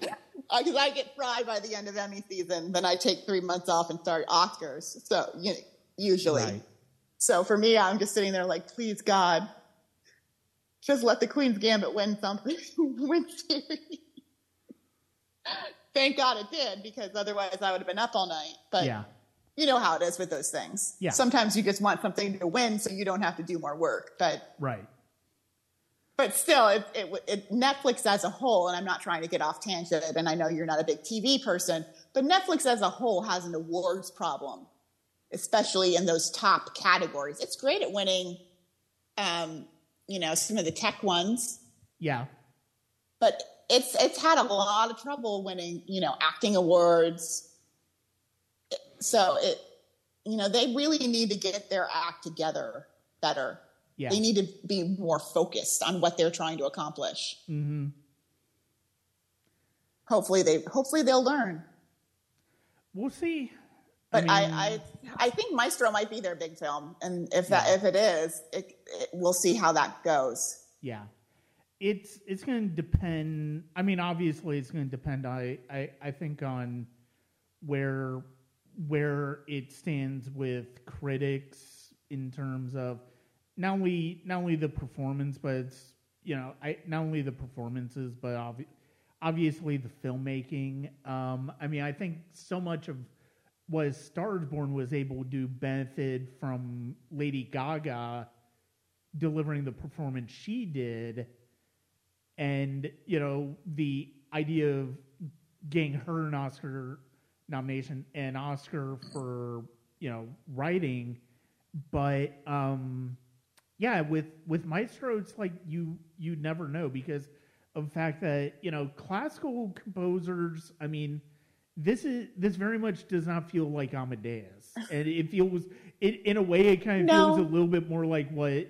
because I get fried by the end of Emmy season. Then I take three months off and start Oscars. So you know, usually, right. so for me, I'm just sitting there like, please God, just let the Queen's Gambit win something, win series. Thank God it did because otherwise I would have been up all night. But yeah. You know how it is with those things. Yeah. Sometimes you just want something to win so you don't have to do more work. But right but still, it, it, it, Netflix as a whole, and I'm not trying to get off tangent, and I know you're not a big TV person, but Netflix as a whole has an awards problem, especially in those top categories. It's great at winning, um, you know, some of the tech ones. Yeah. But it's it's had a lot of trouble winning, you know, acting awards. So it, you know, they really need to get their act together better. Yeah. They need to be more focused on what they're trying to accomplish. Mm-hmm. Hopefully they hopefully they'll learn. We'll see. But I, mean, I, I, I think Maestro might be their big film, and if that yeah. if it is, it, it, we'll see how that goes. Yeah, it's it's going to depend. I mean, obviously, it's going to depend. I, I I think on where where it stands with critics in terms of not only not only the performance, but it's you know I not only the performances, but obvi- obviously the filmmaking. Um, I mean, I think so much of what Stars Born was able to benefit from Lady Gaga delivering the performance she did, and you know the idea of getting her an Oscar nomination and Oscar for you know writing, but um, yeah, with with Maestro, it's like you you never know because of the fact that you know classical composers. I mean, this is this very much does not feel like Amadeus, and it feels it in a way it kind of no. feels a little bit more like what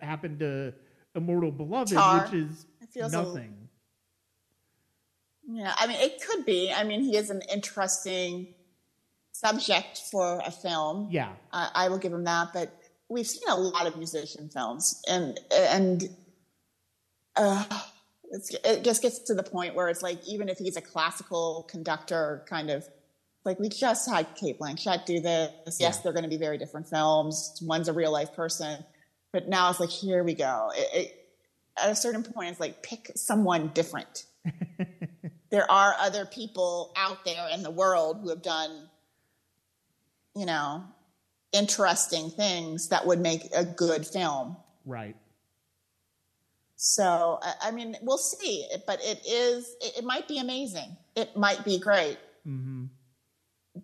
happened to Immortal Beloved, Tar. which is nothing. Yeah, I mean, it could be. I mean, he is an interesting subject for a film. Yeah, uh, I will give him that, but we've seen a lot of musician films, and and uh, it just gets to the point where it's like even if he's a classical conductor, kind of like we just had Cate Blanchett do this. Yes, yeah. they're going to be very different films. One's a real life person, but now it's like here we go. It, it, at a certain point, it's like pick someone different. there are other people out there in the world who have done, you know, interesting things that would make a good film. Right. So, I mean, we'll see. But it is, it, might be amazing. It might be great. Mm-hmm.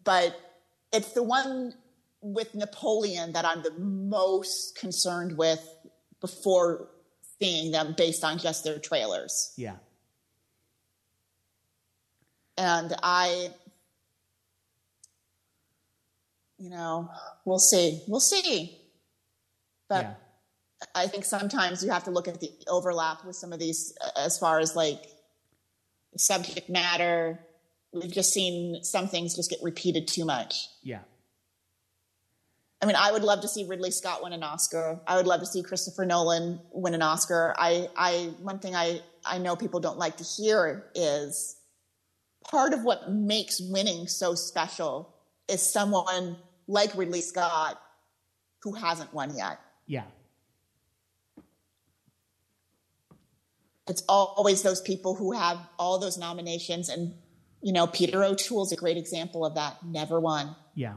But it's the one with Napoleon that I'm the most concerned with before seeing them based on just their trailers. Yeah. And I you know, we'll see. We'll see. But yeah. I think sometimes you have to look at the overlap with some of these uh, as far as like subject matter, we've just seen some things just get repeated too much. Yeah. I mean, I would love to see Ridley Scott win an Oscar. I would love to see Christopher Nolan win an Oscar. I, I, one thing I, I know people don't like to hear is part of what makes winning so special is someone like Ridley Scott who hasn't won yet. Yeah. It's always those people who have all those nominations. And, you know, Peter O'Toole is a great example of that. Never won. Yeah.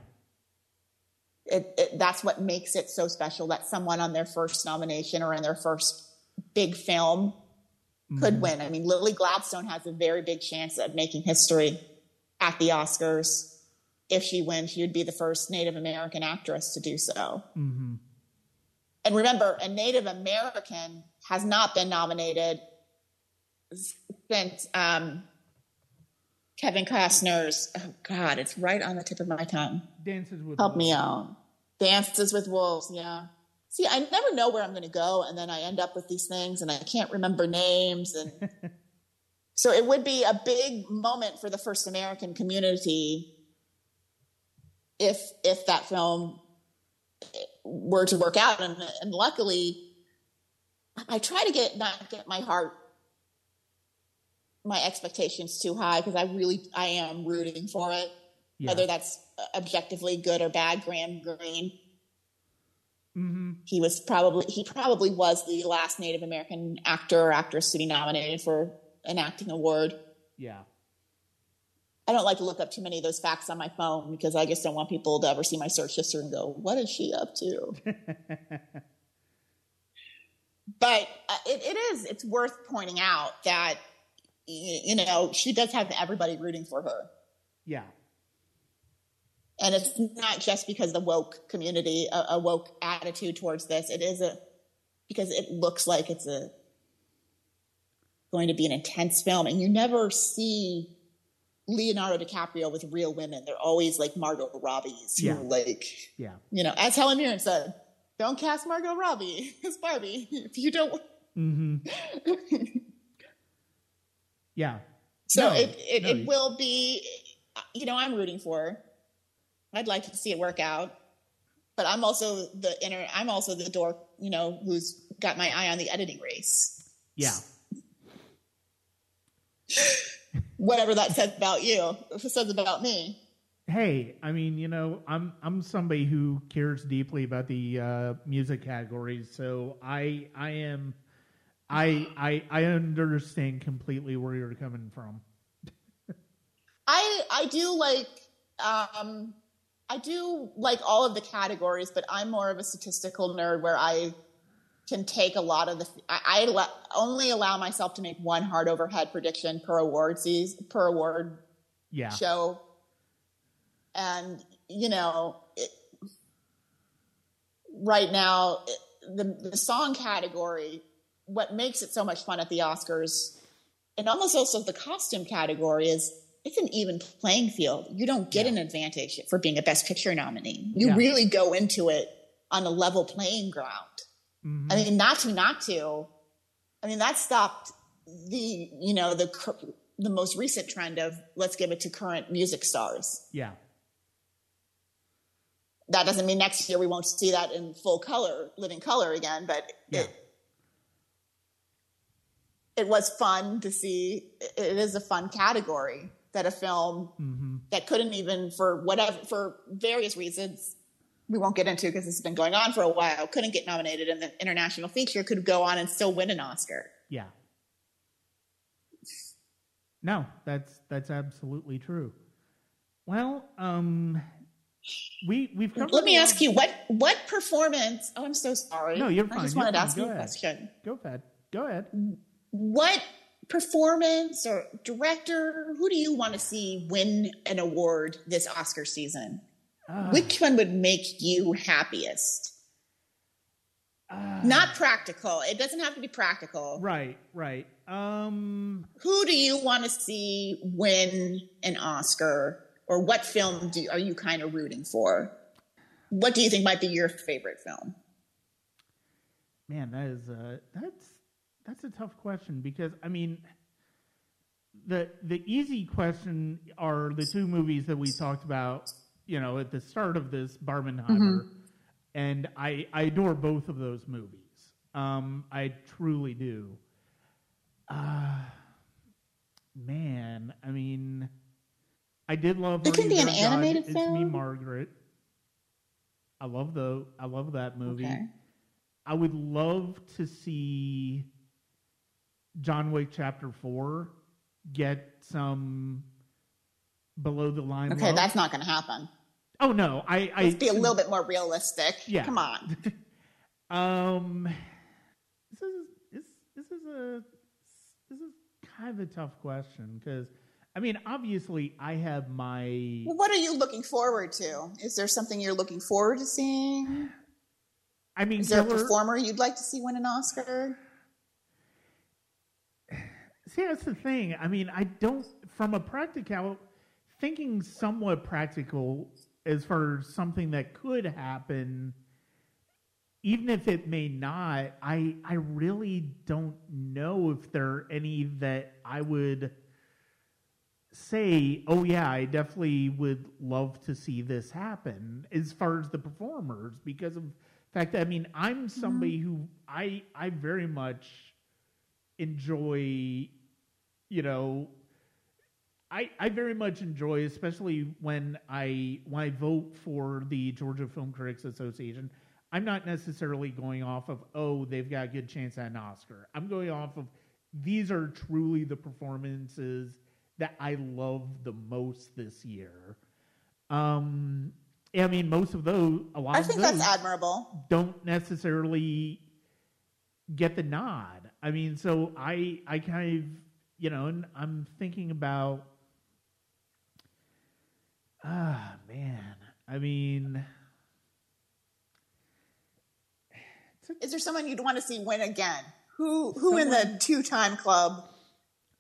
It, it, that's what makes it so special that someone on their first nomination or in their first big film could Mhm. win. I mean, Lily Gladstone has a very big chance of making history at the Oscars. If she wins, she would be the first Native American actress to do so. Mhm. And remember, a Native American has not been nominated since um, Kevin Costner's. Oh God, it's right on the tip of my tongue. Dances with Help me out. Dances with Wolves. Yeah. See, I never know where I'm going to go, and then I end up with these things, and I can't remember names, and so it would be a big moment for the first American community if if that film eh, were to work out, and and luckily, I try to get not get my heart my expectations too high because I really I am rooting for it Yeah. whether that's uh, objectively good or bad. Graham Greene, Mhm. he was probably he probably was the last Native American actor or actress to be nominated for an acting award. Yeah. I don't like to look up too many of those facts on my phone because I just don't want people to ever see my search history and go, "What is she up to?" but uh, it, it is it's worth pointing out that you know she does have everybody rooting for her. yeah. And it's not just because the woke community a, a woke attitude towards this it is a because it looks like it's a going to be an intense film and you never see leonardo dicaprio with real women they're always like margot robbie's who Yeah. like Yeah. you know as helen mirren said don't cast margot robbie as barbie if you don't Mhm. Yeah. So No, it it, no, it will be, you know, I'm rooting for. I'd like to see it work out, but I'm also the inner. I'm also the dork, you know, who's got my eye on the editing race. Yeah. Whatever that says about you, says about me. Hey, I mean, you know, I'm I'm somebody who cares deeply about the uh, music categories, so I I am I I I understand completely where you're coming from. I I do like um I do like all of the categories, but I'm more of a statistical nerd where I can take a lot of the I, I only allow myself to make one hard overhead prediction per award season per award Yeah. show. And, you know, it, right now, it, the, the song category, what makes it so much fun at the Oscars, and almost also the costume category, is it's an even playing field. You don't get Yeah. an advantage for being a Best Picture nominee. You Yeah. really go into it on a level playing ground. Mhm. I mean, not to, not to. I mean, that stopped the, you know, the the most recent trend of let's give it to current music stars. yeah. That doesn't mean next year we won't see that in full color, living color again, but Yeah. it it was fun to see. It is a fun category that a film hmm that couldn't even for whatever for various reasons we won't get into because this has been going on for a while couldn't get nominated in the international feature could go on and still win an oscar Yeah. No, that's that's absolutely true. Well, um, we we've covered. let me ask you what what performance oh i'm so sorry No, you're fine i just wanted to ask you a question Go ahead. Go ahead. what performance or director who do you want to see win an award this oscar season? Uh, which one would make you happiest? Uh, not practical. It doesn't have to be practical. Right, right. Um, who do you want to see win an Oscar, or what film do are you kind of rooting for? What do you think might be your favorite film? man, that is uh, that's that's a tough question because I mean, the the easy question are the two movies that we talked about, you know, at the start of this Barbenheimer, Mm-hmm. and I I adore both of those movies. Um, I truly do. Uh, man, I mean, I did love. It can be an God, animated It's Me, film? Margaret. I love the I love that movie. Okay. I would love to see John Wick Chapter Four get some below the line. Okay, love. that's not going to happen. oh no, I I Let's be a little bit more realistic. Yeah. Come on. um, this is this this is a this is kind of a tough question because I mean obviously I have my Well, what are you looking forward to? Is there something you're looking forward to seeing? I mean Is there a performer you'd like to see win an Oscar? See, that's the thing. I mean, I don't, from a practical, thinking somewhat practical as far as something that could happen, even if it may not, I, I really don't know if there are any that I would say, oh, yeah, I definitely would love to see this happen as far as the performers, because of the fact that, I mean, I'm mm-hmm. somebody who I, I very much enjoy you know I, I very much enjoy especially when I when I vote for the Georgia Film Critics Association I'm not necessarily going off of oh they've got a good chance at an Oscar I'm going off of these are truly the performances that I love the most this year um I mean most of those a lot I of think those that's admirable. don't necessarily get the nod. I mean, so I I kind of you know, and I'm thinking about ah man. I mean, Is there someone you'd want to see win again? Who who in the two time club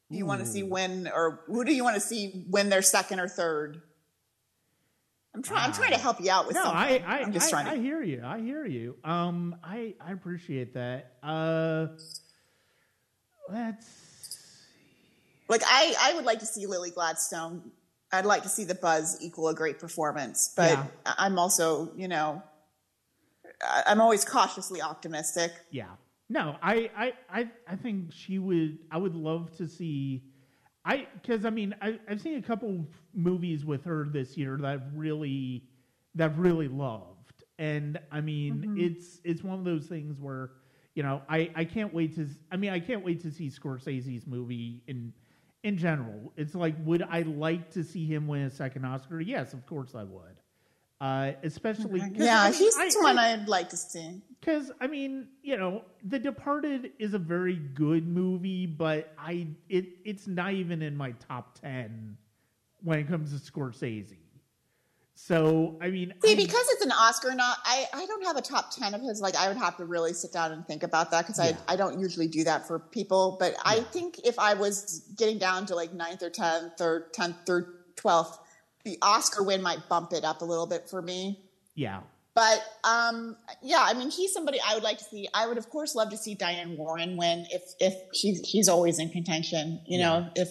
do you want to see Ooh. win, or who do you want to see win their second or third? I'm trying. I'm trying to help you out with no, something. I I, am just I, trying to. I hear you. I hear you. Um, I I appreciate that. Uh, let's. Like I, I would like to see Lily Gladstone. I'd like to see the buzz equal a great performance, but Yeah. I'm also, you know, I'm always cautiously optimistic. Yeah. No, I, I, I, I think she would. I would love to see. I because I mean I, I've seen a couple movies with her this year that I've really that I've really loved, and I mean mm-hmm. it's it's one of those things where you know I, I can't wait to. I mean I can't wait to see Scorsese's movie in in general. It's like would I like to see him win a second Oscar? Yes, of course I would. Uh, especially 'cause, Yeah, I mean, she's I- someone I- I'd like to see. because I mean, you know, The Departed is a very good movie, but I it it's not even in my top ten when it comes to Scorsese. So I mean, See, I- because it's an Oscar, not I. I don't have a top ten of his. Like, I would have to really sit down and think about that because Yeah. I I don't usually do that for people. But I think if I was getting down to like ninth or tenth or tenth or twelfth, the Oscar win might bump it up a little bit for me. yeah, But um, yeah, I mean, he's somebody I would like to see. I would, of course, love to see Diane Warren win if if she's she's always in contention. You know, if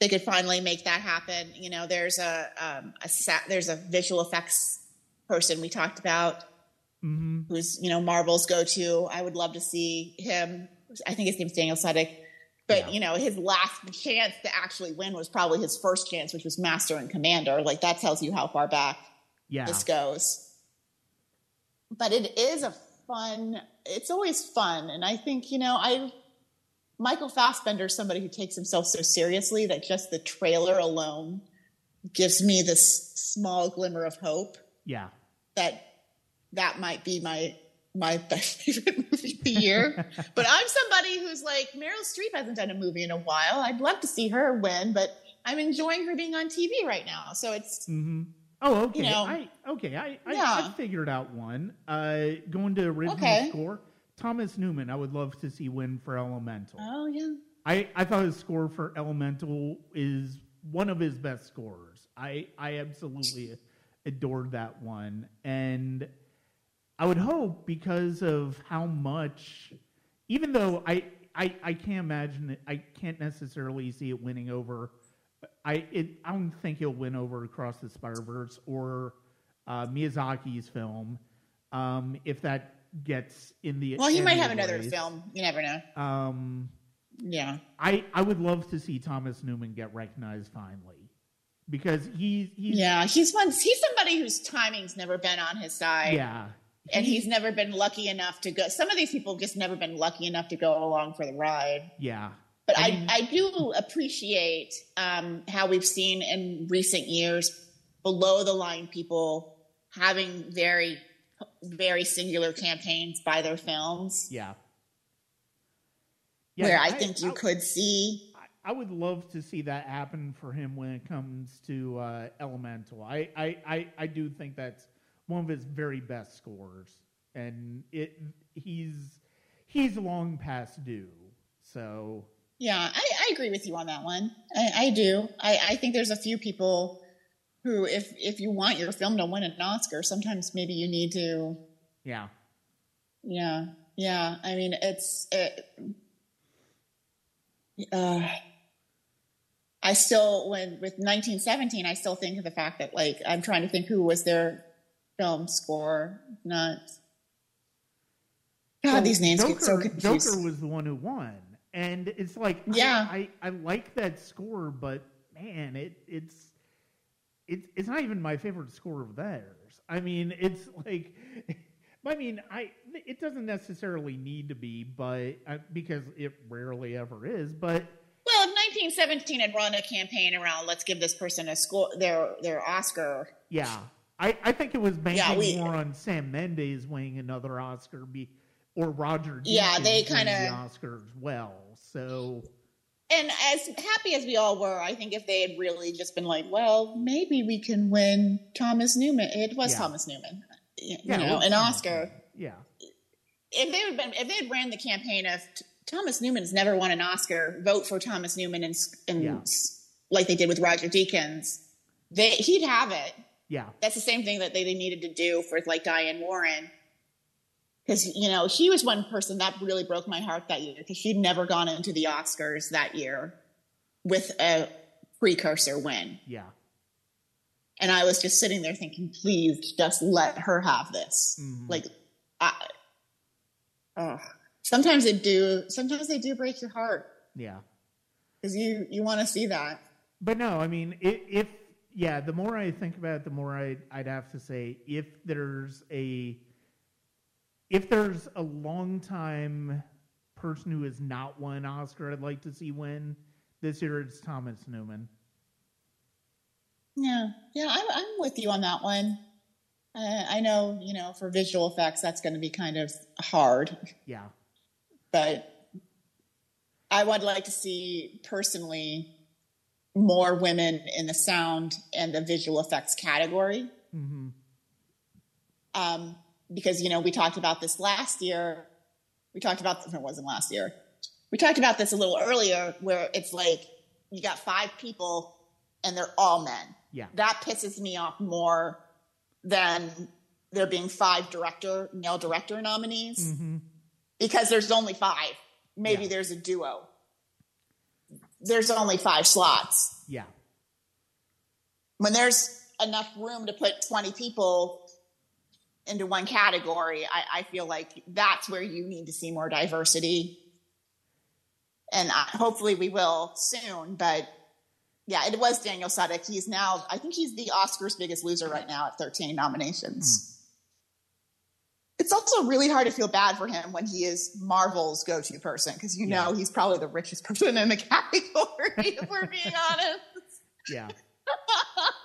they could finally make that happen. You know, there's a um, a sa- there's a visual effects person we talked about hmm who's you know Marvel's go to. I would love to see him. I think his name's Daniel Sudick. But Yeah. you know, his last chance to actually win was probably his first chance, which was Master and Commander. Like that tells you how far back yeah, this goes. But it is a fun. It's always fun, and I think you know I. Michael Fassbender is somebody who takes himself so seriously that just the trailer alone gives me this small glimmer of hope yeah. that that might be my my best favorite movie of the year. but I'm somebody who's like Meryl Streep hasn't done a movie in a while. I'd love to see her win, but I'm enjoying her being on TV right now. So it's mm-hmm. Oh, okay. You know. I okay. I I, Yeah. I figured out one. Uh, going to original Okay. score. Thomas Newman. I would love to see win for Elemental. oh yeah. I, I thought his score for Elemental is one of his best scores. I I absolutely adored that one, and I would hope because of how much, even though I I, I can't imagine it. I can't necessarily see it winning over. I it I don't think he'll win over Across the Spider Verse or uh, Miyazaki's film. Um, if that gets in the Well, he might have another film. You never know. Um, Yeah. I I would love to see Thomas Newman get recognized finally because he's he's Yeah, he's one. He's somebody whose timing's never been on his side. yeah and he's never been lucky enough to go. Some of these people have just never been lucky enough to go along for the ride. yeah But I I, I, do appreciate um, how we've seen in recent years below the line people having very, very singular campaigns by their films, yeah. where I, I- think you I- could see. I would love to see that happen for him when it comes to uh, Elemental. I, I, I, I do think that's one of his very best scores, and it he's he's long past due. So Yeah, I, I agree with you on that one. I, I do. I, I think there's a few people who, if if you want your film to win an Oscar, sometimes maybe you need to yeah, Yeah, yeah. I mean, it's. It, uh, I still, when with 1917, I still think of the fact that, like, I'm trying to think who was their film score. Not. God, So these names Joker, get so confused. Joker was the one who won, and it's like I- Yeah. I, I, like that score, but man, it it's it's it's not even my favorite score of theirs. I mean, it's like. I mean, I it doesn't necessarily need to be, but uh, because it rarely ever is. But Well, if 1917 had run a campaign around, let's give this person a score, their their Oscar. yeah, I, I think it was banking Yeah, we- more on Sam Mendes winning another Oscar, be or Roger. Yeah, they kinda- the Oscar as well. So And as happy as we all were, I think if they had really just been like, well, maybe we can win Thomas Newman. It was Yeah. Thomas Newman, you yeah, know, an Oscar. Yeah, If they had been, if they had ran the campaign of Thomas Newman's never won an Oscar, vote for Thomas Newman and, and Yeah. like they did with Roger Deakins, they he'd have it. yeah, That's the same thing that they, they needed to do for like Diane Warren. Because, you know, she was one person that really broke my heart that year because she'd never gone into the Oscars that year with a precursor win. yeah, And I was just sitting there thinking, please just let her have this. Mhm. Like, I, ugh. sometimes they do, sometimes they do break your heart yeah. because you, you want to see that. But no, I mean, if, if yeah, the more I think about it, the more I, I'd have to say if there's a if there's a long time person who has not won an Oscar, I'd like to see win this year. It's Thomas Newman. Yeah, yeah, I'm, I'm with you on that one. Uh, I know, you know, for visual effects, that's going to be kind of hard, Yeah, but I would like to see personally more women in the sound and the visual effects category. hmm Um, because, you know, we talked about this last year. We talked about, it wasn't last year. We talked about this a little earlier where it's like you got five people and they're all men. yeah, that pisses me off more than there being five director male director nominees hmm because there's only five maybe Yeah. there's a duo there's only five slots yeah, when there's enough room to put 20 people into one category I, I feel like that's where you need to see more diversity. And I, hopefully we will soon but yeah it was daniel Sudick. he's now i think he's the oscars biggest loser right now at 13 nominations. Hmm. It's also really hard to feel bad for him when he is marvel's go-to person because you know he's probably the richest person in the category if we're being honest. Yeah,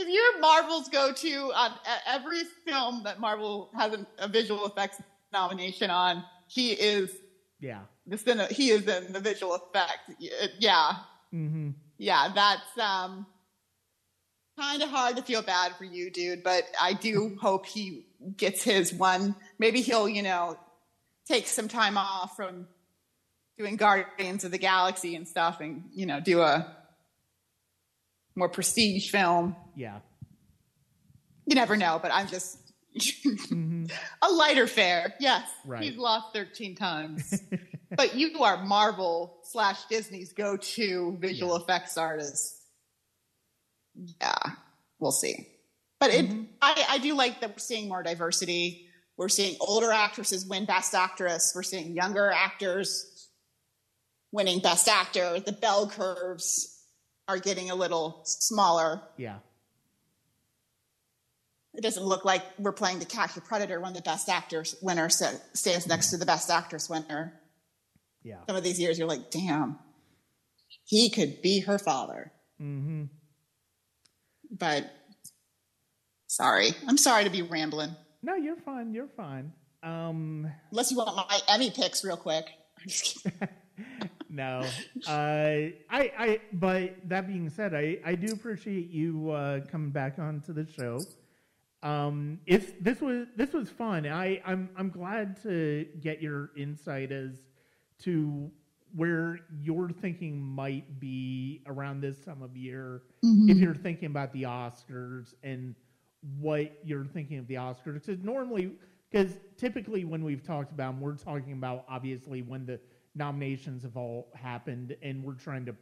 if you're Marvel's go-to on every film that Marvel has a, visual effects nomination on, he is yeah. the cine, he is in the visual effect. Y- Yeah, hmm yeah, that's um kind of hard to feel bad for you, dude. But I do hope he gets his one. Maybe he'll, you know, take some time off from doing Guardians of the Galaxy and stuff, and you know, do a more prestige film. Yeah. You never know, but I'm just hmm a lighter fare. Yes, Right. he's lost 13 times. but you are Marvel slash Disney's go to visual Yeah. effects artist. Yeah, we'll see. But it, Mhm. I, I do like that we're seeing more diversity. We're seeing older actresses win Best Actress. We're seeing younger actors winning Best Actor. The bell curves are getting a little smaller. Yeah. It doesn't look like we're playing the Catch the Predator when the Best Actor winner stands next to the Best Actress winner. Yeah. Some of these years, you're like, damn, he could be her father. Mm-hmm. But sorry, I'm sorry to be rambling. No, you're fine. You're fine. Um, Unless you want my Emmy picks real quick. I'm just kidding. no, uh, I, I, but that being said, I, I do appreciate you uh, coming back onto the show. Um, if this was this was fun, I, I'm I'm glad to get your insight as to where your thinking might be around this time of year. If you're thinking about the Oscars and what you're thinking of the Oscars, because normally, because typically when we've talked about them, we're talking about obviously when the nominations have all happened, and we're trying to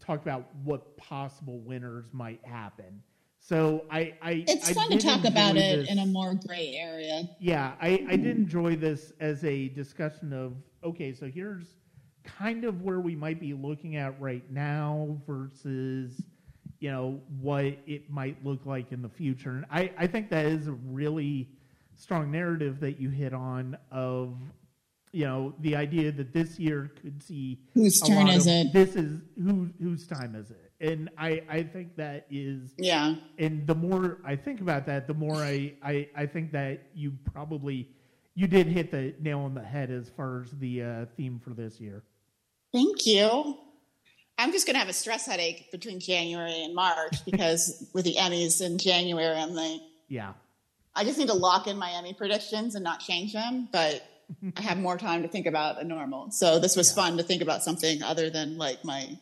talk about what possible winners might happen. So I, I It's I fun to talk about enjoy it in a more gray area. yeah, I, I did enjoy this as a discussion of okay, so here's kind of where we might be looking at right now versus you know what it might look like in the future. And I, I think that is a really strong narrative that you hit on of you know the idea that this year could see Whose turn is of, it? This is who whose time is it? And I I think that is Yeah. and the more I think about that, the more I, I, I think that you probably you did hit the nail on the head as far as the uh, theme for this year. Thank you. I'm just going to have a stress headache between January and March because with the Emmys in January, I'm like, Yeah, I just need to lock in my Emmy predictions and not change them. But I have more time to think about than normal. So this was Yeah. fun to think about something other than like my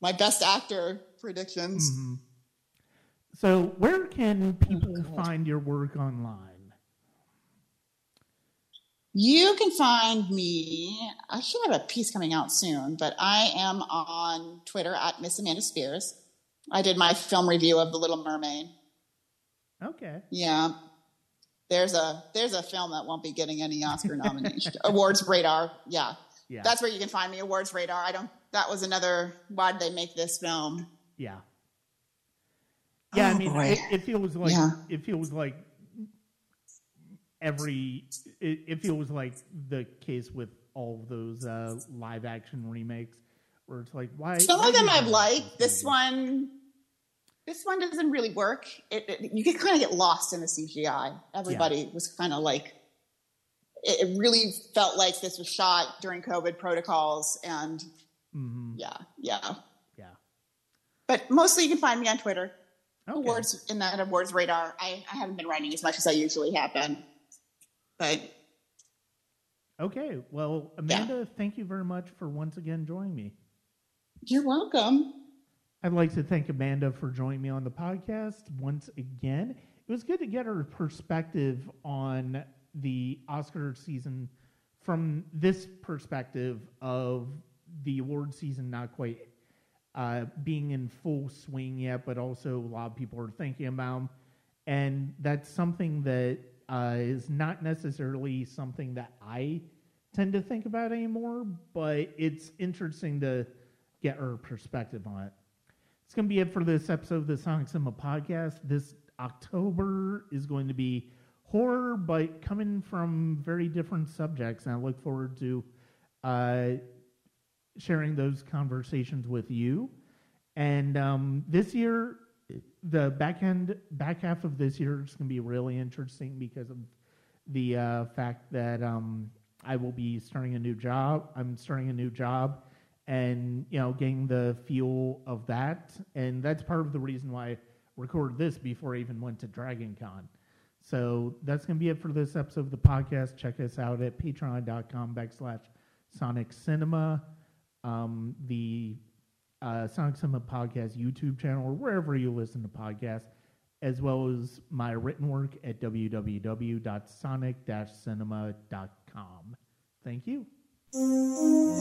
my best actor predictions. hmm So where can people Oh, find your work online? You can find me. I should have a piece coming out soon, but I am on Twitter at Miss Amanda Spears. I did my film review of The Little Mermaid. Okay, Yeah. There's a there's a film that won't be getting any Oscar nomination. Awards radar. Yeah. yeah, That's where you can find me, Awards Radar. I don't that was another why did they make this film? yeah, yeah. I Oh, mean, it, it feels like Yeah. it feels like every it, it feels like the case with all of those uh, live action remakes where it's like why Some why of them I've liked. This one this one doesn't really work. It, it you can kind of get lost in the CGI. Everybody was kind of like it, it really felt like this was shot during COVID protocols and Mhm. yeah, yeah. Yeah. But mostly you can find me on Twitter. Okay. awards in that awards radar. I, I haven't been writing as much as I usually have been, but Okay. Well, Amanda, thank you very much for once again joining me. you're welcome. I'd like to thank Amanda for joining me on the podcast once again. It was good to get her perspective on the Oscar season from this perspective of the award season not quite uh, being in full swing yet, but also a lot of people are thinking about 'em. And that's something that uh, is not necessarily something that I tend to think about anymore, but it's interesting to get her perspective on it. It's going to be it for this episode of the Sonic Cinema podcast. This October is going to be horror, but coming from very different subjects. And I look forward to uh, sharing those conversations with you. And um, this year, the back end, back half of this year is going to be really interesting because of the uh, fact that um, I will be starting a new job. I'm starting a new job, and you know, getting the feel of that, and that's part of the reason why I recorded this before I even went to Dragon Con. So that's going to be it for this episode of the podcast. Check us out at patreon.com backslash Sonic Cinema, um, the uh, Sonic Cinema Podcast YouTube channel, or wherever you listen to podcasts, as well as my written work at www.sonic-cinema.com. Thank you. Música